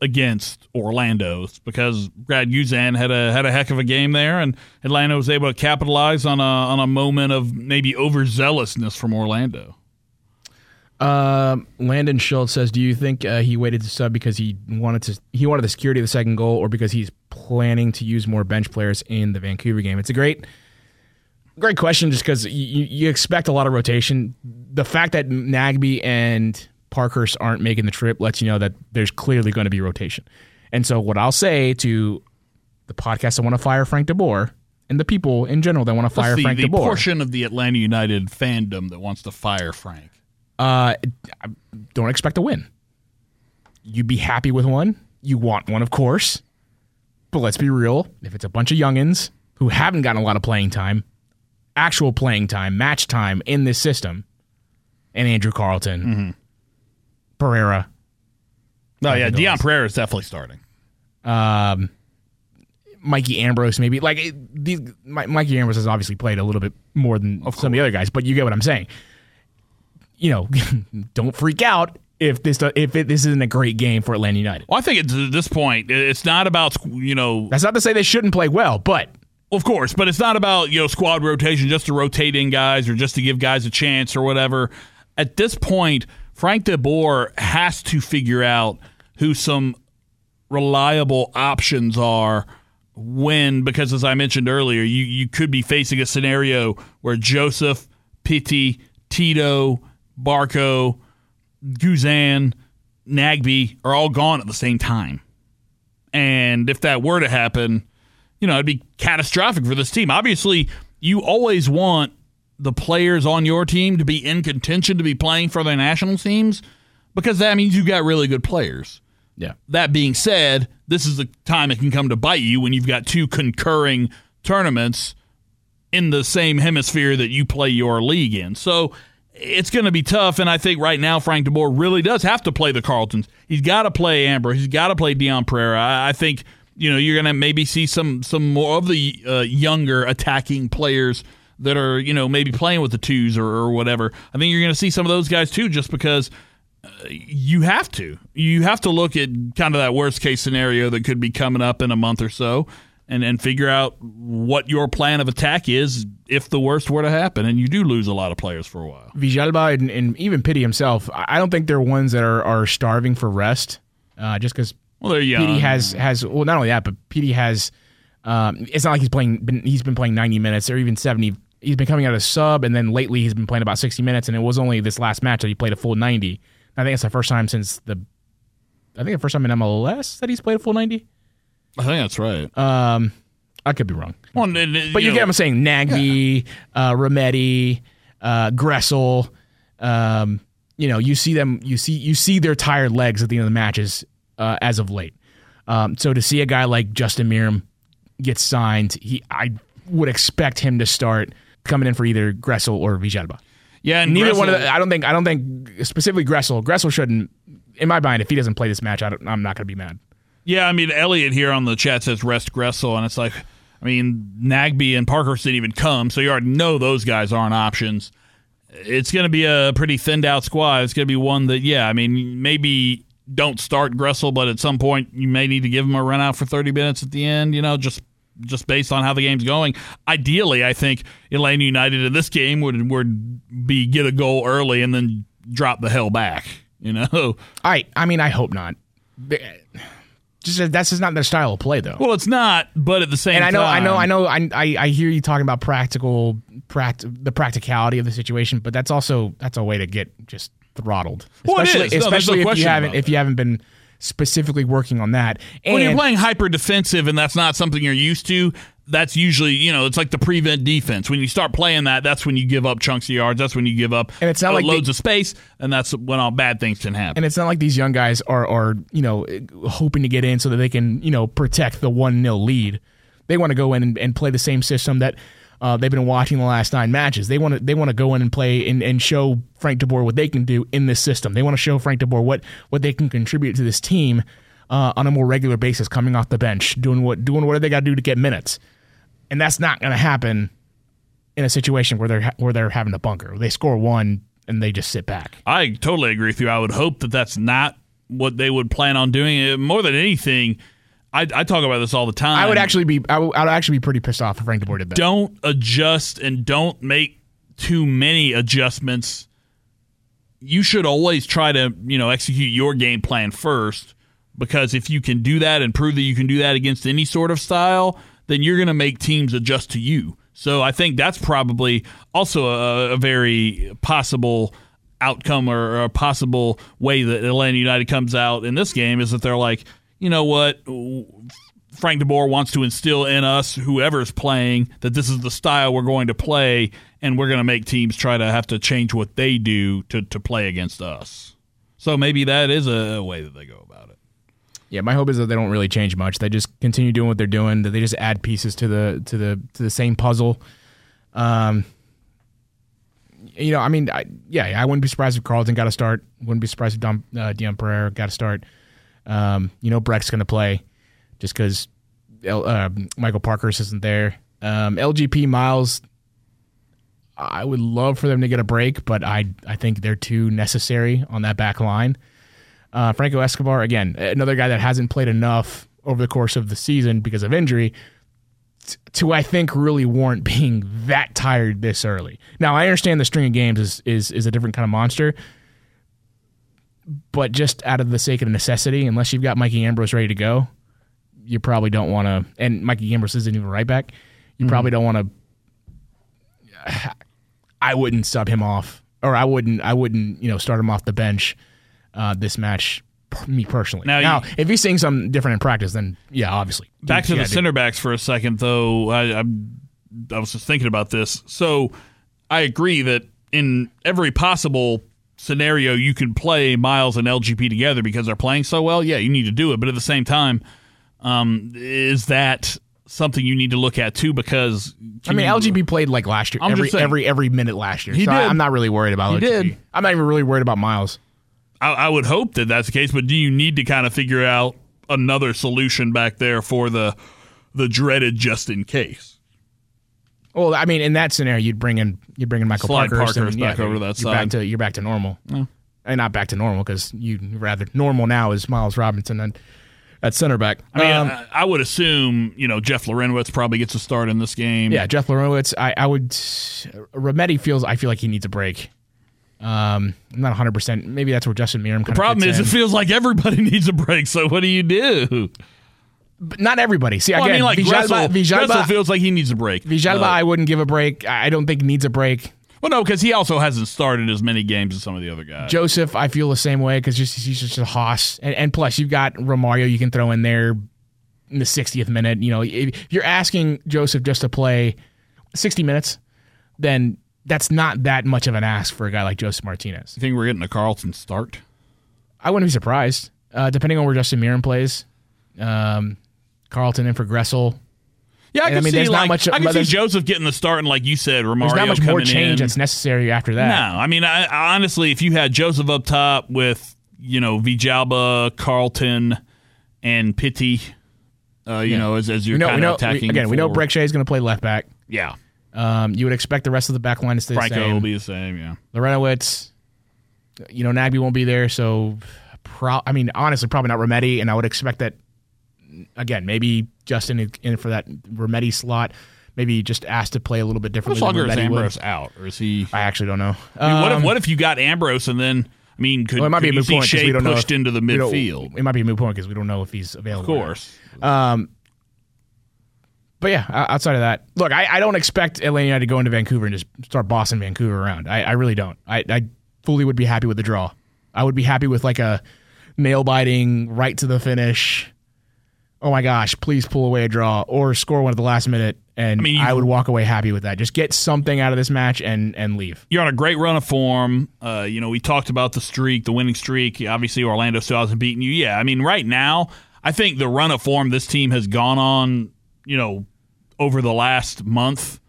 [SPEAKER 7] against Orlando's because Brad Guzan had a had a heck of a game there, and Atlanta was able to capitalize on a on a moment of maybe overzealousness from Orlando.
[SPEAKER 6] Um, Landon Schultz says, "Do you think uh, he waited to sub because he wanted to he wanted the security of the second goal, or because he's planning to use more bench players in the Vancouver game?" It's a great, great question, just because you, you expect a lot of rotation. The fact that Nagbe and Parkhurst aren't making the trip lets you know that there's clearly going to be rotation. And so, what I'll say to the podcast that want to fire Frank DeBoer and the people in general that want to fire
[SPEAKER 7] the,
[SPEAKER 6] Frank
[SPEAKER 7] the
[SPEAKER 6] DeBoer,
[SPEAKER 7] portion of the Atlanta United fandom that wants to fire Frank.
[SPEAKER 6] uh, don't expect a win. You'd be happy with one. You want one, of course. But let's be real. If it's a bunch of youngins who haven't gotten a lot of playing time, actual playing time, match time in this system, and Andrew Carleton, Pereira,
[SPEAKER 7] No, yeah,
[SPEAKER 6] think it
[SPEAKER 7] Dion
[SPEAKER 6] was.
[SPEAKER 7] Pereira is definitely starting.
[SPEAKER 6] um, Mikey Ambrose, maybe like it, these, Mi- Mikey Ambrose has obviously played a little bit more than some of the other guys, but you get what I'm saying. You know, [laughs] don't freak out if this if it, this isn't a great game for Atlanta United.
[SPEAKER 7] Well, I think at this point, it's not about you know
[SPEAKER 6] That's not to say they shouldn't play well, but
[SPEAKER 7] Of course, but it's not about you know squad rotation just to rotate in guys or just to give guys a chance or whatever. At this point, Frank DeBoer has to figure out who some reliable options are when because as I mentioned earlier, you you could be facing a scenario where Joseph, Pity, Tito, Barco, Guzan, Nagbe are all gone at the same time. And if that were to happen, you know, it'd be catastrophic for this team. Obviously, you always want the players on your team to be in contention to be playing for their national teams because that means you've got really good players.
[SPEAKER 6] Yeah.
[SPEAKER 7] That being said, this is the time it can come to bite you when you've got two concurring tournaments in the same hemisphere that you play your league in. So it's going to be tough, and I think right now Frank DeBoer really does have to play the Carletons. He's got to play Amber. He's got to play Dion Pereira. I, I think you know you're going to maybe see some some more of the uh, younger attacking players that are you know maybe playing with the twos or, or whatever. I think you're going to see some of those guys too, just because uh, you have to. You have to look at kind of that worst case scenario that could be coming up in a month or so, and and figure out what your plan of attack is if the worst were to happen, and you do lose a lot of players for a while.
[SPEAKER 6] Villalba and, and even Pity himself, I I don't think they're ones that are, are starving for rest. Uh, just because
[SPEAKER 7] Well, they're young.
[SPEAKER 6] Pity has has well, not only that, but Pity has. Um, it's not like he's playing. Been, he's been playing ninety minutes or even seventy. He's been coming out of sub, and then lately he's been playing about sixty minutes. And it was only this last match that he played a full ninety. I think it's the first time since the. I think the first time in MLS that he's played a full ninety.
[SPEAKER 7] I think that's right.
[SPEAKER 6] Um, I could be wrong.
[SPEAKER 7] Well,
[SPEAKER 6] But you,
[SPEAKER 7] know,
[SPEAKER 6] get what I'm saying. Nagbe, uh, Remedi, uh, Gressel. Um, you know, you see them. You see you see their tired legs at the end of the matches uh, as of late. Um, so to see a guy like Justin Meram get signed, he I would expect him to start coming in for either Gressel or Villalba.
[SPEAKER 7] Yeah, and
[SPEAKER 6] Neither one of
[SPEAKER 7] Gressel-
[SPEAKER 6] the, I don't think I don't think specifically Gressel. Gressel shouldn't. In my mind, if he doesn't play this match, I I'm not going to be mad.
[SPEAKER 7] Yeah, I mean, Elliot here on the chat says rest Gressel, and it's like, I mean, Nagbe and Parker didn't even come, so you already know those guys aren't options. It's going to be a pretty thinned out squad. It's going to be one that, yeah, I mean, maybe don't start Gressel, but at some point you may need to give him a run out for 30 minutes at the end, you know, just just based on how the game's going. Ideally, I think Atlanta United in this game would would be get a goal early and then drop the hell back, you know. [laughs]
[SPEAKER 6] I I mean I hope not. Just that's just not their style of play though.
[SPEAKER 7] Well, it's not, but at the same
[SPEAKER 6] and I know, I know, I know, I, I, I hear you talking about practical, pract- the practicality of the situation, but that's also that's a way to get just throttled,
[SPEAKER 7] Well, it
[SPEAKER 6] especially
[SPEAKER 7] is. No, there's no
[SPEAKER 6] if you haven't if you haven't been specifically working on that. And
[SPEAKER 7] when you're playing hyper defensive and that's not something you're used to, that's usually you know it's like the prevent defense. When you start playing that, that's when you give up chunks of yards. That's when you give up
[SPEAKER 6] And it's not
[SPEAKER 7] uh,
[SPEAKER 6] like
[SPEAKER 7] loads
[SPEAKER 6] they-
[SPEAKER 7] of space, and that's when all bad things can happen.
[SPEAKER 6] and it's not like these young guys are are you know hoping to get in so that they can you know protect the one 0 lead. They want to go in and, and play the same system that. Uh, they've been watching the last nine matches. They want to they want to go in and play and, and show Frank DeBoer what they can do in this system. They want to show Frank DeBoer what what they can contribute to this team uh, on a more regular basis, coming off the bench, doing what doing what they got to do to get minutes. And that's not going to happen in a situation where they're where they're having a bunker. They score one and they just sit back.
[SPEAKER 7] I totally agree with you. I would hope that that's not what they would plan on doing. Uh, More than anything, I, I talk about this all the time.
[SPEAKER 6] I would actually be I would, I would actually be pretty pissed off if Frank DeBoer did that.
[SPEAKER 7] don't adjust and don't make too many adjustments. You should always try to, you know, execute your game plan first because if you can do that and prove that you can do that against any sort of style, then you're going to make teams adjust to you. So I think that's probably also a, a very possible outcome or a possible way that Atlanta United comes out in this game is that they're like, you know what, Frank DeBoer wants to instill in us, whoever's playing, that this is the style we're going to play, and we're going to make teams try to have to change what they do to, to play against us. So maybe that is a way that they go about it.
[SPEAKER 6] Yeah, my hope is that they don't really change much. They just continue doing what they're doing. That they just add pieces to the to the to the same puzzle. Um, you know, I mean, I, yeah, I wouldn't be surprised if Carleton got to start. Wouldn't be surprised if Dom, uh, Dion Pereira got to start. Um, you know, Brek's going to play just because uh, Michael Parker's isn't there. Um, LGP Miles, I would love for them to get a break, but I I think they're too necessary on that back line. Uh, Franco Escobar, again, another guy that hasn't played enough over the course of the season because of injury. t- to I think really warrant being that tired this early. Now I understand the string of games is is is a different kind of monster, but just out of the sake of necessity, unless you've got Mikey Ambrose ready to go, you probably don't want to. And Mikey Ambrose isn't even right back. You probably don't want to. I wouldn't sub him off, or I wouldn't. I wouldn't. You know, start him off the bench uh, this match. Me personally.
[SPEAKER 7] Now,
[SPEAKER 6] Now,
[SPEAKER 7] you-
[SPEAKER 6] if he's seeing something different in practice, then yeah, obviously.
[SPEAKER 7] Back to the
[SPEAKER 6] dude.
[SPEAKER 7] center backs for a second, though. I, I, I was just thinking about this. So I agree that in every possible scenario you can play Miles and LGP together because they're playing so well. Yeah, you need to do it. But at the same time, um, is that something you need to look at too? Because
[SPEAKER 6] I mean,
[SPEAKER 7] you-
[SPEAKER 6] LGP played like last year,
[SPEAKER 7] I'm
[SPEAKER 6] every
[SPEAKER 7] saying.
[SPEAKER 6] every every minute last year.
[SPEAKER 7] He
[SPEAKER 6] so I,
[SPEAKER 7] did.
[SPEAKER 6] am not really worried about
[SPEAKER 7] He
[SPEAKER 6] LGP.
[SPEAKER 7] did.
[SPEAKER 6] I'm not even really worried about Miles.
[SPEAKER 7] I, I would hope that that's the case, but do you need to kind of figure out another solution back there for the the dreaded just in case?
[SPEAKER 6] Well, I mean, in that scenario, you'd bring in you'd bring in Michael
[SPEAKER 7] Slide
[SPEAKER 6] Parkhurst,
[SPEAKER 7] Parkhurst
[SPEAKER 6] and,
[SPEAKER 7] back
[SPEAKER 6] yeah,
[SPEAKER 7] over to that
[SPEAKER 6] you're Back
[SPEAKER 7] side.
[SPEAKER 6] to you're back to normal, and not back to normal because you rather normal now is Miles Robinson and at center back.
[SPEAKER 7] I mean,
[SPEAKER 6] Um,
[SPEAKER 7] I, I would assume you know Jeff Larentowicz probably gets a start in this game.
[SPEAKER 6] yeah, Jeff Larentowicz. I, I would. Remedi feels. I feel like he needs a break. Um, I'm not 100. percent Maybe that's where Justin Meram.
[SPEAKER 7] The problem is, it feels like everybody [laughs] needs a break. So what do you do?
[SPEAKER 6] Not everybody. See,
[SPEAKER 7] Well,
[SPEAKER 6] again,
[SPEAKER 7] I mean, like Gressel, Gressel feels like he needs a break.
[SPEAKER 6] Villalba
[SPEAKER 7] Uh,
[SPEAKER 6] I wouldn't give a break. I don't think he needs a break.
[SPEAKER 7] well, no, because he also hasn't started as many games as some of the other guys.
[SPEAKER 6] Joseph, I feel the same way because just he's just a hoss, and, and plus you've got Romario you can throw in there in the 60th minute. You know, if you're asking Joseph just to play 60 minutes, then that's not that much of an ask for a guy like Joseph Martinez.
[SPEAKER 7] you think we're getting a Carleton start?
[SPEAKER 6] I wouldn't be surprised, uh, depending on where Justin Meram plays. Um, Carleton in for Gressel.
[SPEAKER 7] Yeah, I
[SPEAKER 6] And,
[SPEAKER 7] can
[SPEAKER 6] I mean,
[SPEAKER 7] see
[SPEAKER 6] there's not much-
[SPEAKER 7] I can see Joseph getting the start, and like you said, Romario
[SPEAKER 6] There's not much more change
[SPEAKER 7] in.
[SPEAKER 6] that's necessary after that.
[SPEAKER 7] No, I mean, I, I honestly, if you had Joseph up top with you know Villalba, Carleton, and Pity, uh, you know, as as you're
[SPEAKER 6] know,
[SPEAKER 7] kind
[SPEAKER 6] know
[SPEAKER 7] of attacking
[SPEAKER 6] we, again. We know
[SPEAKER 7] forward.
[SPEAKER 6] Brek Shea is going to play left back.
[SPEAKER 7] Yeah,
[SPEAKER 6] Um, you would expect the rest of the back line to stay the
[SPEAKER 7] Franco
[SPEAKER 6] same.
[SPEAKER 7] will be the same. Yeah,
[SPEAKER 6] Larentowicz, you know, Nagbe won't be there, so pro- I mean, honestly, probably not Remedi, and I would expect that again, maybe Justin in- in for that Remedi slot, maybe just asked to play a little bit
[SPEAKER 7] how
[SPEAKER 6] differently.
[SPEAKER 7] much longer
[SPEAKER 6] than
[SPEAKER 7] is
[SPEAKER 6] Remedi would.
[SPEAKER 7] Ambrose out, or is he?
[SPEAKER 6] I actually don't know.
[SPEAKER 7] I mean, what if
[SPEAKER 6] Um,
[SPEAKER 7] what if you got Ambrose and then I mean, could,
[SPEAKER 6] well, it might
[SPEAKER 7] could
[SPEAKER 6] be a
[SPEAKER 7] you
[SPEAKER 6] moot point
[SPEAKER 7] Shea
[SPEAKER 6] we don't know if-
[SPEAKER 7] into the midfield?
[SPEAKER 6] It might be a moot point because we don't know if he's available.
[SPEAKER 7] Of course.
[SPEAKER 6] But yeah, outside of that, look, I, I don't expect Atlanta United to go into Vancouver and just start bossing Vancouver around. I, I really don't. I, I fully would be happy with the draw. I would be happy with like a nail biting right to the finish. Oh my gosh, please pull away a draw or score one at the last minute, and I,
[SPEAKER 7] mean, you-
[SPEAKER 6] would walk away happy with that. Just get something out of this match and and leave.
[SPEAKER 7] You're on a great run of form. Uh, you know, we talked about the streak, the winning streak. Obviously, Orlando still hasn't beaten you. Yeah, I mean, right now, I think the run of form this team has gone on, you know, over the last month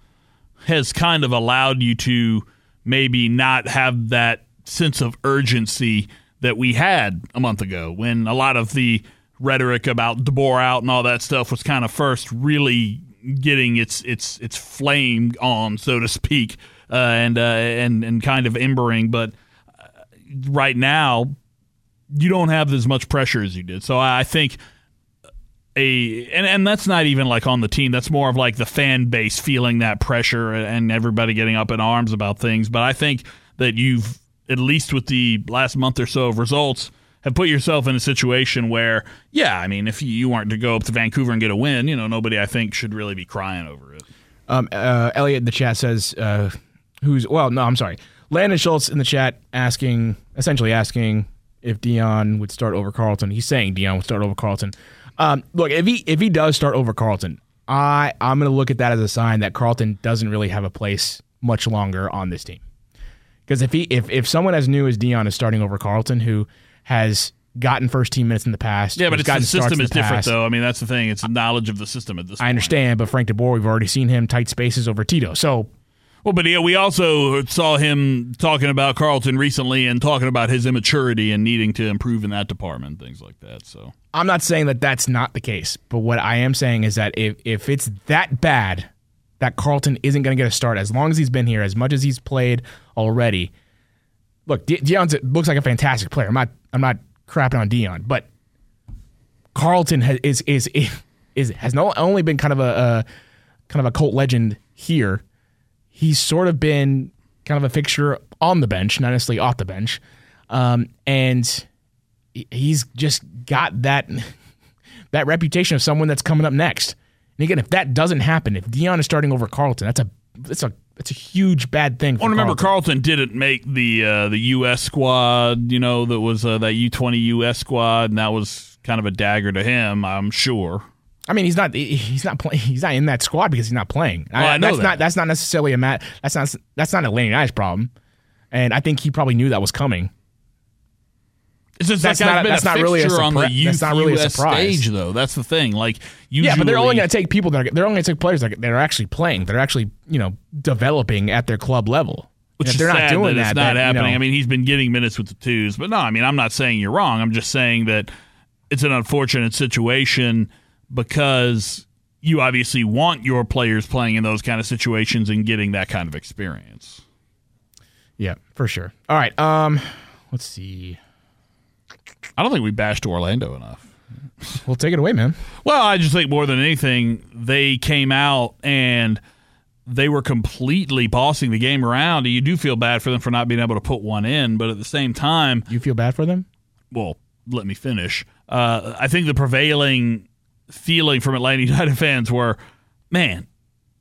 [SPEAKER 7] has kind of allowed you to maybe not have that sense of urgency that we had a month ago when a lot of the rhetoric about DeBoer out and all that stuff was kind of first really getting its its its flame on, so to speak, uh, and uh, and and kind of embering. But uh, right now, you don't have as much pressure as you did. So I think a and, and that's not even like on the team that's more of like the fan base feeling that pressure and everybody getting up in arms about things but i think that you've at least with the last month or so of results have put yourself in a situation where yeah i mean if you weren't to go up to vancouver and get a win you know nobody i think should really be crying over it
[SPEAKER 6] Um, uh, Elliot in the chat says, uh, "Who's well? No, I'm sorry. Landon Schultz in the chat asking, essentially asking if Dion would start over Carleton. He's saying Dion would start over Carleton. Um, look, if he if he does start over Carleton, I I'm going to look at that as a sign that Carleton doesn't really have a place much longer on this team. Because if he if if someone as new as Dion is starting over Carleton, who has gotten first team minutes in the past,
[SPEAKER 7] yeah but it's the system is
[SPEAKER 6] the
[SPEAKER 7] different though i mean that's the thing it's knowledge of the system at this point.
[SPEAKER 6] I
[SPEAKER 7] point
[SPEAKER 6] understand, but Frank DeBoer, we've already seen him tight spaces over Tito. So
[SPEAKER 7] Well, but yeah, we also saw him talking about Carleton recently and talking about his immaturity and needing to improve in that department, things like that. So
[SPEAKER 6] I'm not saying that that's not the case, but what I am saying is that if if it's that bad that Carleton isn't going to get a start as long as he's been here, as much as he's played already. Look, De- looks like a fantastic player. I'm not I'm not crapping on Dion, but Carleton has, is is is has not only been kind of a, kind of a cult legend here. He's sort of been kind of a fixture on the bench, not necessarily off the bench, um, and he's just got that [laughs] that reputation of someone that's coming up next. And again, if that doesn't happen, if Dion is starting over Carleton, that's a that's a that's a huge bad thing.
[SPEAKER 7] well, remember
[SPEAKER 6] Carleton.
[SPEAKER 7] Carleton didn't make the uh, the U.S. squad. You know that was uh, that U twenty U.S. squad, and that was kind of a dagger to him. I'm sure.
[SPEAKER 6] I mean, he's not he's not playing. He's not in that squad because he's not playing.
[SPEAKER 7] Well, I know
[SPEAKER 6] that's
[SPEAKER 7] that.
[SPEAKER 6] not that's not necessarily a mat. That's not that's not a Laney Nice problem. And I think he probably knew that was coming.
[SPEAKER 7] It's just
[SPEAKER 6] That's
[SPEAKER 7] that
[SPEAKER 6] not- that's
[SPEAKER 7] a
[SPEAKER 6] not really a
[SPEAKER 7] on the youth
[SPEAKER 6] that's not really a
[SPEAKER 7] US
[SPEAKER 6] surprise.
[SPEAKER 7] stage, though. That's the thing. Like, usually,
[SPEAKER 6] Yeah, but they're only going to take people that are they're only going to take players that are, that are actually playing. That are actually you know developing at their club level.
[SPEAKER 7] Which
[SPEAKER 6] And if
[SPEAKER 7] is
[SPEAKER 6] they're not doing
[SPEAKER 7] that
[SPEAKER 6] that,
[SPEAKER 7] it's not
[SPEAKER 6] you
[SPEAKER 7] happening.
[SPEAKER 6] know-
[SPEAKER 7] I mean, he's been getting minutes with the twos, but no, I mean, I'm not saying you're wrong. I'm just saying that it's an unfortunate situation because you obviously want your players playing in those kind of situations and getting that kind of experience.
[SPEAKER 6] Yeah, for sure. All right. Um, let's see.
[SPEAKER 7] I don't think we bashed Orlando enough.
[SPEAKER 6] We'll take it away, man.
[SPEAKER 7] Well, I just think more than anything, they came out and they were completely bossing the game around. You do feel bad for them for not being able to put one in, but at the same time,
[SPEAKER 6] You feel bad for them?
[SPEAKER 7] well, let me finish. Uh, I think the prevailing feeling from Atlanta [laughs] United fans were, man,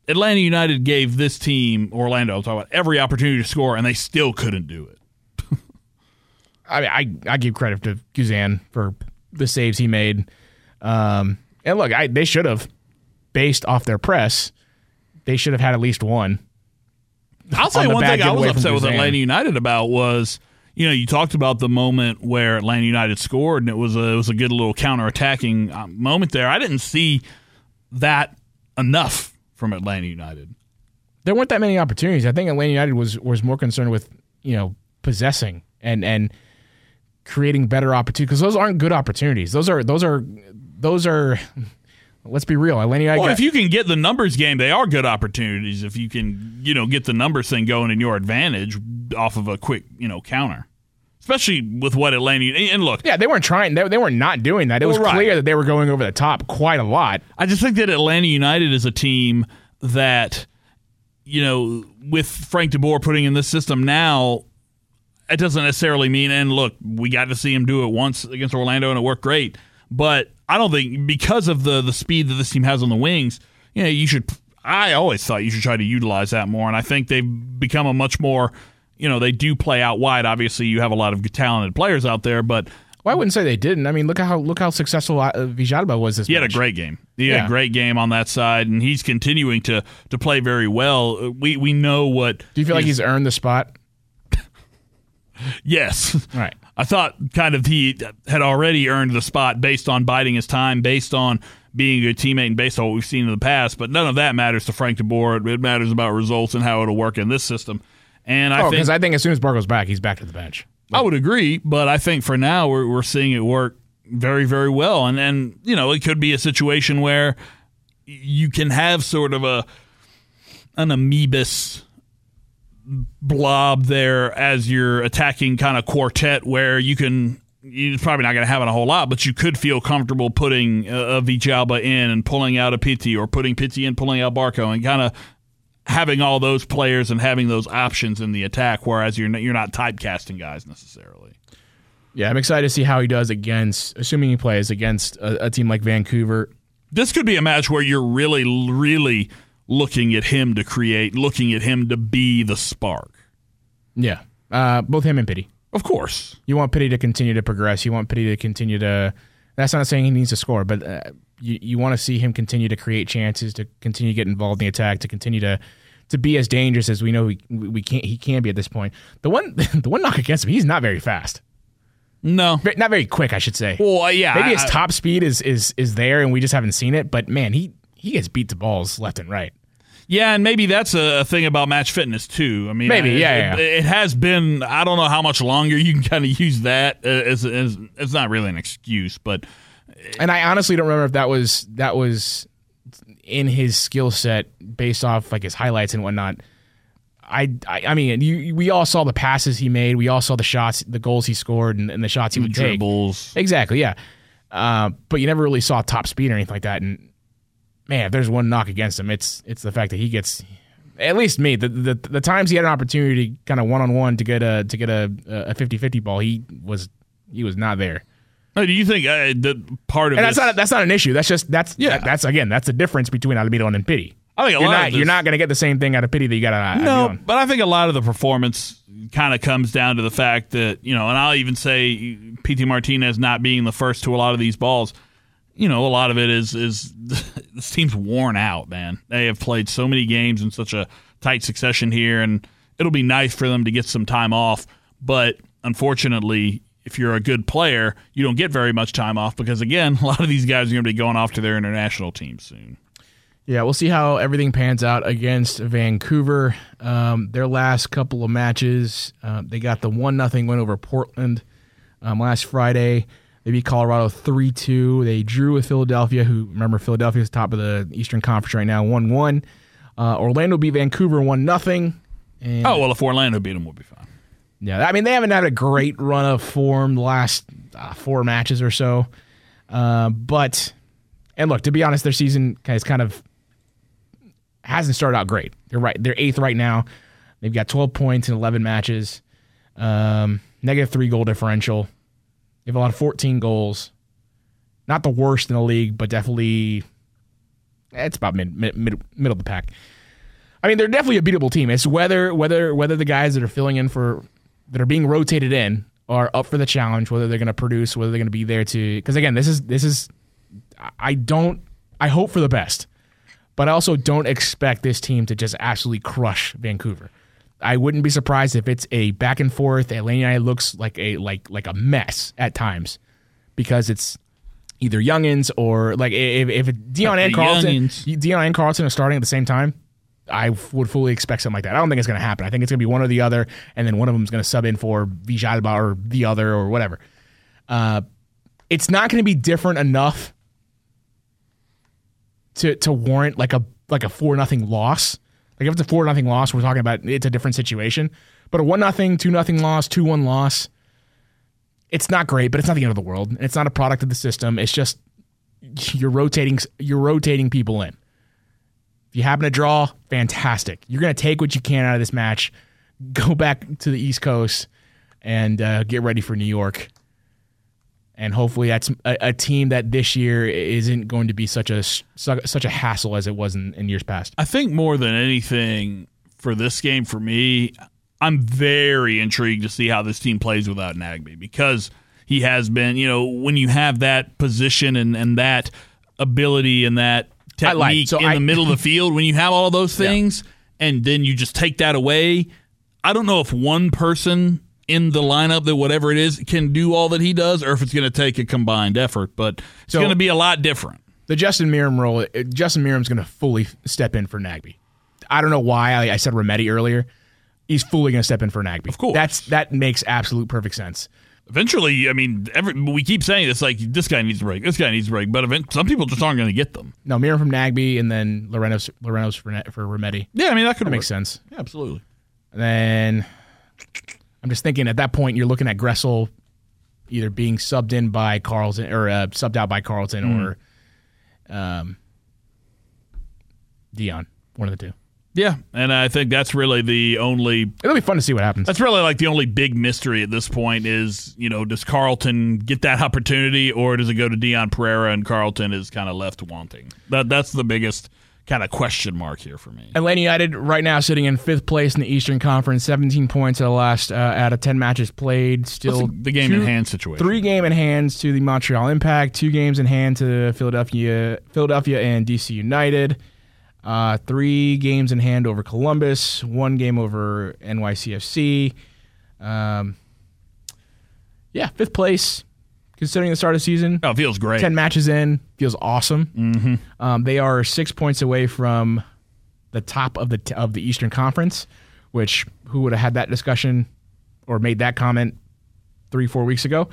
[SPEAKER 7] Atlanta United gave this team, Orlando, I'm talking about, every opportunity to score, and they still couldn't do it.
[SPEAKER 6] I mean, I I give credit to Guzan for the saves he made. Um, and look, I they should have, based off their press, they should have had at least one.
[SPEAKER 7] I'll
[SPEAKER 6] on
[SPEAKER 7] say
[SPEAKER 6] the
[SPEAKER 7] one thing I was upset with Atlanta United about was, you know, you talked about the moment where Atlanta United scored, and it was a it was a good little counter-attacking moment there. I didn't see that enough from Atlanta United.
[SPEAKER 6] There weren't that many opportunities. I think Atlanta United was was more concerned with you know possessing and and creating better opportunities because those aren't good opportunities. Those are those are those are. Let's be real. Atlanta United.
[SPEAKER 7] Well,
[SPEAKER 6] got-
[SPEAKER 7] if you can get the numbers game, they are good opportunities. If you can, you know, get the numbers thing going in your advantage off of a quick, you know, counter, especially with what Atlanta. And look,
[SPEAKER 6] yeah, they weren't trying. They, they were not doing that. It was
[SPEAKER 7] right.
[SPEAKER 6] clear that they were going over the top quite a lot.
[SPEAKER 7] I just think that Atlanta United is a team that, you know, with Frank DeBoer putting in this system now, it doesn't necessarily mean. And look, we got to see him do it once against Orlando, and it worked great. But I don't think because of the the speed that this team has on the wings, you know, you should. I always thought you should try to utilize that more, and I think they've become a much more. You know, they do play out wide. Obviously, you have a lot of talented players out there, but
[SPEAKER 6] Well, I wouldn't say they didn't. I mean, look how look how successful uh, was this.
[SPEAKER 7] He had a great game. He had a great game on that side, and he's continuing to to play very well. We we know what.
[SPEAKER 6] Do you feel like he's earned the spot?
[SPEAKER 7] Yes?
[SPEAKER 6] Right.
[SPEAKER 7] I thought kind of he had already earned the spot based on biding his time, based on being a good teammate, and based on what we've seen in the past. But none of that matters to Frank DeBoer. It matters about results and how it'll work in this system. And I
[SPEAKER 6] Oh,
[SPEAKER 7] think
[SPEAKER 6] because I think as soon as Barco's back, he's back to the bench.
[SPEAKER 7] I would agree, but I think for now we're we're seeing it work very very well, and and you know it could be a situation where you can have sort of a an amoebus blob there as you're attacking kind of quartet where you can you're probably not going to have it a whole lot, but you could feel comfortable putting uh, a, a Villalba in and pulling out a Pity or putting Pity in, pulling out Barco, and kind of having all those players and having those options in the attack, whereas you're not, you're not typecasting guys necessarily.
[SPEAKER 6] Yeah, I'm excited to see how he does against, assuming he plays against a, a team like Vancouver.
[SPEAKER 7] This could be a match where you're really, really looking at him to create, looking at him to be the spark.
[SPEAKER 6] Yeah, uh, both him and Pity.
[SPEAKER 7] Of course.
[SPEAKER 6] You want Pity to continue to progress. You want Pity to continue to. That's not saying he needs to score, but uh, you you want to see him continue to create chances, to continue to get involved in the attack, to continue to to be as dangerous as we know we we can't he can be at this point. The one [laughs] the one knock against him, he's not very fast,
[SPEAKER 7] No.
[SPEAKER 6] Not very quick, I should say.
[SPEAKER 7] Well, yeah.
[SPEAKER 6] Maybe his
[SPEAKER 7] I-
[SPEAKER 6] top speed is is is there, and we just haven't seen it. But man, he he gets beat to balls left and right.
[SPEAKER 7] Yeah, and maybe that's a, thing about match fitness too. I mean,
[SPEAKER 6] Maybe,
[SPEAKER 7] it,
[SPEAKER 6] yeah,
[SPEAKER 7] it,
[SPEAKER 6] yeah.
[SPEAKER 7] it has been. I don't know how much longer you can kind of use that uh, as, as it's not really an excuse, but
[SPEAKER 6] And I honestly don't remember if that was that was in his skill set based off like his highlights and whatnot. I, I, I mean, you, we all saw the passes he made. We all saw the shots, the goals he scored, and, and the shots he would take.
[SPEAKER 7] dribbles.
[SPEAKER 6] Exactly, yeah. Uh, but you never really saw top speed or anything like that. And man, if there's one knock against him, it's it's the fact that he gets at least me the the, the times he had an opportunity kind of one on one to get a to get a a 50-50 ball, he was he was not there.
[SPEAKER 7] do you think uh, the part of
[SPEAKER 6] it.
[SPEAKER 7] and
[SPEAKER 6] that's not that's not an issue. That's just that's
[SPEAKER 7] Yeah.
[SPEAKER 6] that- that's again that's the difference between Almiron and Pity.
[SPEAKER 7] I think a
[SPEAKER 6] You're
[SPEAKER 7] lot
[SPEAKER 6] not
[SPEAKER 7] this,
[SPEAKER 6] you're not going to get the same thing out of Pity that you got out of
[SPEAKER 7] No, but I think a lot of the performance kind of comes down to the fact that you know, and I'll even say Pity Martinez not being the first to a lot of these balls. You know, a lot of it is is [laughs] this team's worn out, man. They have played so many games in such a tight succession here, and it'll be nice for them to get some time off. But unfortunately, if you're a good player, you don't get very much time off because again, [laughs] a lot of these guys are going to be going off to their international teams soon.
[SPEAKER 6] Yeah, we'll see how everything pans out against Vancouver. Um, their last couple of matches, uh, they got the one nothing win over Portland um, last Friday. They beat Colorado three two. They drew with Philadelphia, who remember Philadelphia's top of the Eastern Conference right now, one one. Uh, Orlando beat Vancouver one nothing.
[SPEAKER 7] Oh well, if Orlando beat them, we'll be fine.
[SPEAKER 6] yeah, I mean they haven't had a great run of form the last uh, four matches or so, uh, but and look, to be honest, their season has kind of hasn't started out great. They're right, they're eighth right now. They've got twelve points in eleven matches, um, negative three goal differential. They have a lot of fourteen goals. Not the worst in the league, but definitely eh, it's about mid, mid, mid middle of the pack. I mean, they're definitely a beatable team. It's whether whether whether the guys that are filling in for that are being rotated in are up for the challenge, whether they're going to produce, whether they're going to be there to. Because again, this is this is. I don't. I hope for the best, but I also don't expect this team to just absolutely crush Vancouver. I wouldn't be surprised if it's a back and forth. Atlanta looks like a like like a mess at times because it's either youngins or like if if Dion and
[SPEAKER 7] Carleton.
[SPEAKER 6] Dion and Carleton are starting at the same time. I would fully expect something like that. I don't think it's going to happen. I think it's going to be one or the other, and then one of them is going to sub in for Villalba or the other or whatever. Uh, it's not going to be different enough to to warrant like a like a four nothing loss. Like if it's a four nothing loss, we're talking about it's a different situation. But a one nothing, two nothing loss, two one loss, it's not great, but it's not the end of the world. And it's not a product of the system. It's just you're rotating you're rotating people in. If you happen to draw, fantastic. You're going to take what you can out of this match, go back to the East Coast, and uh, get ready for New York. And hopefully, that's a, a team that this year isn't going to be such a such a hassle as it was in, in years past.
[SPEAKER 7] I think more than anything for this game for me, I'm very intrigued to see how this team plays without Nagbe because he has been, you know, when you have that position and, and that ability and that technique
[SPEAKER 6] so
[SPEAKER 7] in
[SPEAKER 6] I-
[SPEAKER 7] the middle of the [laughs] field, when you have all those things and then you just take that away, I don't know if one person in the lineup that whatever it is can do all that he does or if it's going to take a combined effort, but it's
[SPEAKER 6] So-
[SPEAKER 7] going to be a lot different.
[SPEAKER 6] the Justin Meram role, uh, Justin Meram's going to fully step in for Nagbe. I don't know why I, I said Remedi earlier. He's fully going to step in for Nagbe. Of
[SPEAKER 7] course.
[SPEAKER 6] that's that makes absolute perfect sense.
[SPEAKER 7] Eventually, I mean, every, we keep saying it's like this guy needs a break, this guy needs a break, but event, some people just aren't going to get them.
[SPEAKER 6] No, Meram from Nagbe, and then Lorenos Lorenos for, for Remedi.
[SPEAKER 7] Yeah, I mean that could
[SPEAKER 6] That
[SPEAKER 7] work.
[SPEAKER 6] sense.
[SPEAKER 7] Yeah, absolutely.
[SPEAKER 6] And then I'm just thinking at that point you're looking at Gressel either being subbed in by Carleton or uh, subbed out by Carleton or um, Dion, one of the two.
[SPEAKER 7] Yeah, and I think that's really the only.
[SPEAKER 6] It'll be fun to see what happens.
[SPEAKER 7] That's really like the only big mystery at this point is you know does Carleton get that opportunity or does it go to Dion Pereira and Carlton is kind of left wanting. That that's the biggest kind of question mark here for me.
[SPEAKER 6] Atlanta United right now sitting in fifth place in the Eastern Conference, 17 points at the last uh, out of 10 matches played. Still
[SPEAKER 7] the- the game in hand situation?
[SPEAKER 6] Three game in hands to the Montreal Impact, two games in hand to Philadelphia, Philadelphia and DC United. Uh, three games in hand over Columbus, one game over NYCFC. Um, yeah, fifth place considering the start of the season.
[SPEAKER 7] Oh, it feels great.
[SPEAKER 6] 10 matches in feels awesome. Mm-hmm. Um, they are six points away from the top of the of the Eastern Conference, which who would have had that discussion or made that comment three four weeks ago?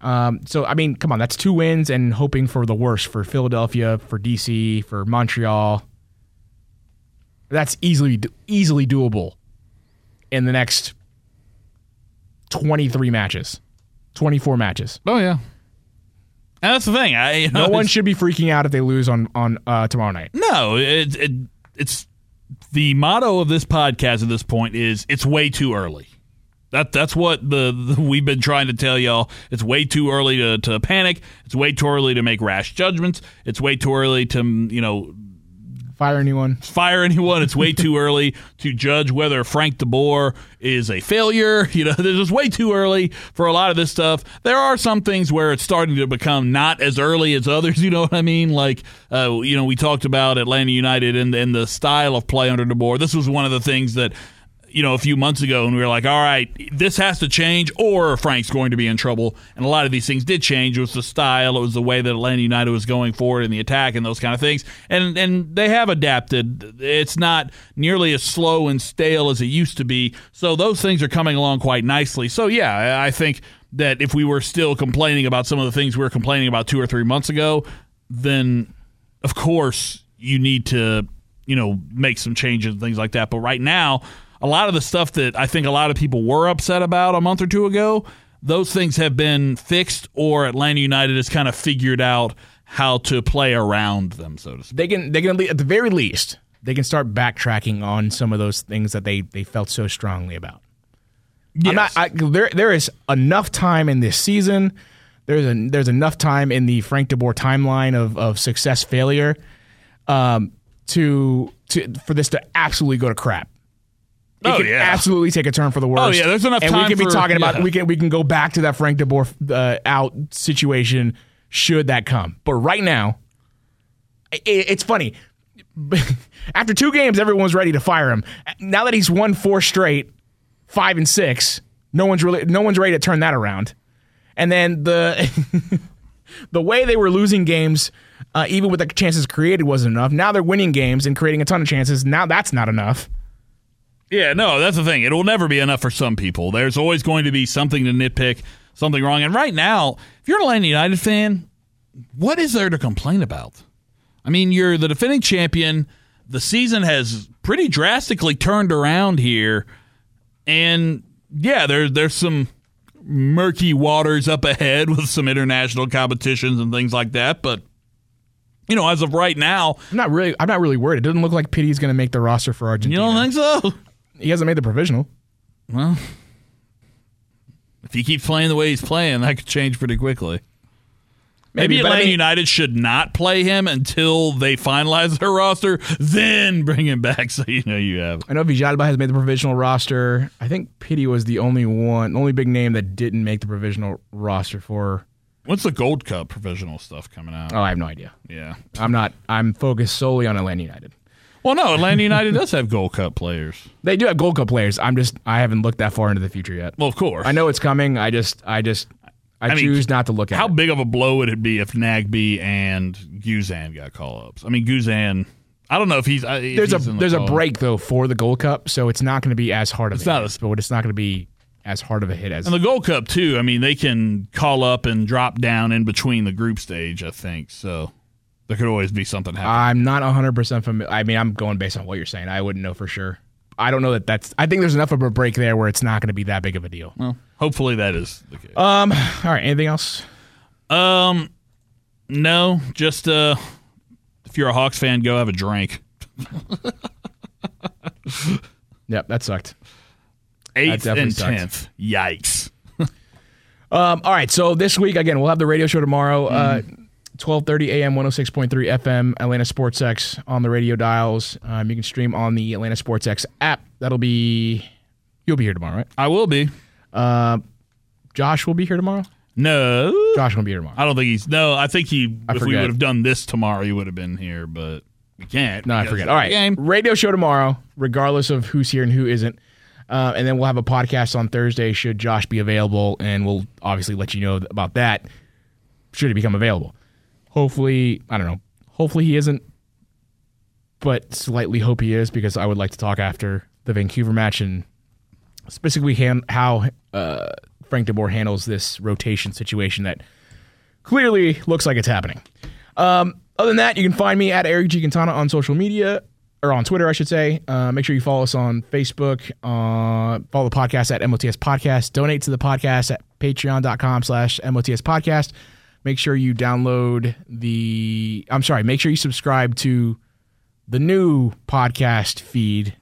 [SPEAKER 6] Um, so I mean, come on, that's two wins and hoping for the worst for Philadelphia, for DC, for Montreal. That's easily easily doable in the next twenty three matches, twenty four matches.
[SPEAKER 7] Oh yeah. And that's the thing. I you know,
[SPEAKER 6] No one should be freaking out if they lose on on uh, tomorrow night.
[SPEAKER 7] No, it, it it's the motto of this podcast at this point is it's way too early. That that's what the, the we've been trying to tell y'all. It's way too early to, to panic. It's way too early to make rash judgments. It's way too early to you know
[SPEAKER 6] Fire anyone?
[SPEAKER 7] fire anyone. It's way too early to judge whether Frank DeBoer is a failure. [laughs] You know, there's just way too early for a lot of this stuff. There are some things where it's starting to become not as early as others. [laughs] You know what I mean? Like, uh, you know, we talked about Atlanta United and, and the style of play under DeBoer. This was one of the things that you know, a few months ago, and we were like, all right, this has to change, or Frank's going to be in trouble. And a lot of these things did change. It was the style, it was the way that Atlanta United was going forward in the attack, and those kind of things. And and they have adapted. It's not nearly as slow and stale as it used to be. So those things are coming along quite nicely. So yeah, I think that if we were still complaining about some of the things we were complaining about two or three months ago, then of course you need to you know make some changes and things like that but right now a lot of the stuff that i think a lot of people were upset about a month or two ago those things have been fixed or atlanta united has kind of figured out how to play around them so to speak
[SPEAKER 6] They can they can at the very least they can start backtracking on some of those things that they they felt so strongly about. I'm not. I, there there is enough time in this season. There's a there's enough time in the Frank DeBoer timeline of of success failure, um, to to for this to absolutely go to crap. It
[SPEAKER 7] Oh,
[SPEAKER 6] can
[SPEAKER 7] yeah.
[SPEAKER 6] absolutely take a turn for the worst.
[SPEAKER 7] Oh, yeah, there's enough
[SPEAKER 6] and
[SPEAKER 7] time
[SPEAKER 6] we can be
[SPEAKER 7] for-
[SPEAKER 6] talking about
[SPEAKER 7] yeah.
[SPEAKER 6] we can we can go back to that Frank DeBoer uh, out situation should that come. But right now, i it's funny. [laughs] After two games, everyone's ready to fire him. Now that he's won four straight, five and six, no one's really no one's ready to turn that around. And then the [laughs] the way they were losing games, uh, even with the chances created, wasn't enough. Now they're winning games and creating a ton of chances. Now that's not enough.
[SPEAKER 7] Yeah, no, that's the thing. It will never be enough for some people. There's always going to be something to nitpick, something wrong. And right now, if you're an Atlanta United fan, what is there to complain about? I mean, you're the defending champion. The season has pretty drastically turned around here. And yeah, there, there's some murky waters up ahead [laughs] with some international competitions and things like that. But, you know, as of right now,
[SPEAKER 6] I'm not really. I'm not really worried. It doesn't look like Pity's going to make the roster for Argentina.
[SPEAKER 7] you don't think so?
[SPEAKER 6] He hasn't made the provisional.
[SPEAKER 7] Well, if he keeps playing the way he's playing, that could change pretty quickly. Maybe,
[SPEAKER 6] Maybe, but I
[SPEAKER 7] Atlanta
[SPEAKER 6] mean-
[SPEAKER 7] United should not play him until they finalize their roster, then bring him back [laughs] so you know you have.
[SPEAKER 6] I know Villalba has made the provisional roster. I think Pity was the only one, the only big name that didn't make the provisional roster for.
[SPEAKER 7] What's the Gold Cup provisional stuff coming out?
[SPEAKER 6] Oh, I have no idea.
[SPEAKER 7] Yeah.
[SPEAKER 6] I'm not. I'm focused solely on Atlanta United.
[SPEAKER 7] Well, no, Atlanta United does have Gold Cup players. [laughs]
[SPEAKER 6] They do have Gold Cup players. I'm just. I haven't looked that far into the future yet.
[SPEAKER 7] Well, of course.
[SPEAKER 6] I know it's coming. I just. I just. I,
[SPEAKER 7] I mean,
[SPEAKER 6] choose not to look at it.
[SPEAKER 7] How
[SPEAKER 6] it.
[SPEAKER 7] big of a blow would it be if Nagbe and Guzan got call ups? I mean, Guzan. I don't know if he's. uh, if
[SPEAKER 6] There's a
[SPEAKER 7] he's in the
[SPEAKER 6] there's a break though for the Gold Cup, so it's not going to be as hard of
[SPEAKER 7] It's
[SPEAKER 6] a
[SPEAKER 7] not
[SPEAKER 6] hit, but it's not going to be as hard of a hit as
[SPEAKER 7] And the Gold Cup too. I mean, they can call up and drop down in between the group stage. I think so. There could always be something happening.
[SPEAKER 6] I'm not 100% familiar. I mean, I'm going based on what you're saying. I wouldn't know for sure. I don't know that that's. I think there's enough of a break there where it's not going to be that big of a deal.
[SPEAKER 7] well, hopefully that is the case.
[SPEAKER 6] Um. All right. Anything else?
[SPEAKER 7] Um, no, just uh, if you're a Hawks fan, go have a drink. [laughs]
[SPEAKER 6] Yep. That sucked.
[SPEAKER 7] Eighth
[SPEAKER 6] definitely
[SPEAKER 7] and tenth. Yikes. [laughs]
[SPEAKER 6] Um. All right. So this week again, we'll have the radio show tomorrow. Uh. 12:30 a.m. 106.3 FM Atlanta Sports X on the radio dials. Um, you can stream on the Atlanta Sports X app. That'll be you'll be here tomorrow, right?
[SPEAKER 7] I will be.
[SPEAKER 6] Uh, Josh will be here tomorrow.
[SPEAKER 7] No,
[SPEAKER 6] Josh will be here tomorrow.
[SPEAKER 7] I don't think he's. No, I think he.
[SPEAKER 6] I
[SPEAKER 7] if we would have done this tomorrow, he would have been here, but we can't.
[SPEAKER 6] No, I forget. All right,
[SPEAKER 7] Game.
[SPEAKER 6] radio show tomorrow, regardless of who's here and who isn't, uh, and then we'll have a podcast on Thursday should Josh be available, and we'll obviously let you know about that should he become available. Hopefully, I don't know. Hopefully he isn't, but slightly hope he is because I would like to talk after the Vancouver match and specifically han- how uh, Frank DeBoer handles this rotation situation that clearly looks like it's happening. Um, other than that, you can find me at Eric G. Quintana on social media, or on Twitter, I should say. Uh, make sure you follow us on Facebook. Uh, follow the podcast at MOTS Podcast. Donate to the podcast at patreon.com slash MOTS Podcast. Make sure you download the. I'm sorry. Make sure you subscribe to the new podcast feed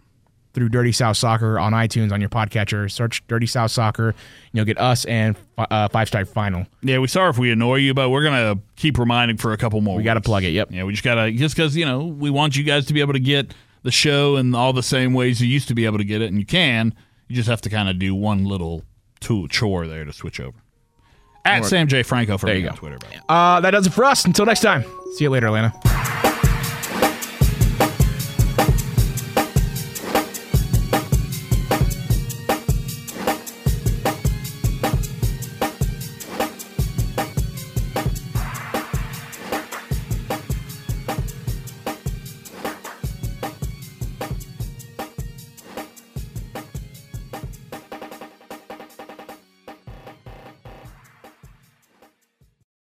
[SPEAKER 6] through Dirty South Soccer on iTunes on your podcatcher. Search Dirty South Soccer. And you'll get us and uh, Five Star Final.
[SPEAKER 7] Yeah, we sorry if we annoy you, but we're gonna keep reminding for a couple more.
[SPEAKER 6] We got to plug it. Yep.
[SPEAKER 7] Yeah, we just gotta just because you know we want you guys to be able to get the show in all the same ways you used to be able to get it, and you can. You just have to kind of do one little tool chore there to switch over. At Sam J Franco for
[SPEAKER 6] There
[SPEAKER 7] me
[SPEAKER 6] you
[SPEAKER 7] on
[SPEAKER 6] go.
[SPEAKER 7] Twitter. Bro.
[SPEAKER 6] Uh, that does it for us. Until next time. See you later, Atlanta.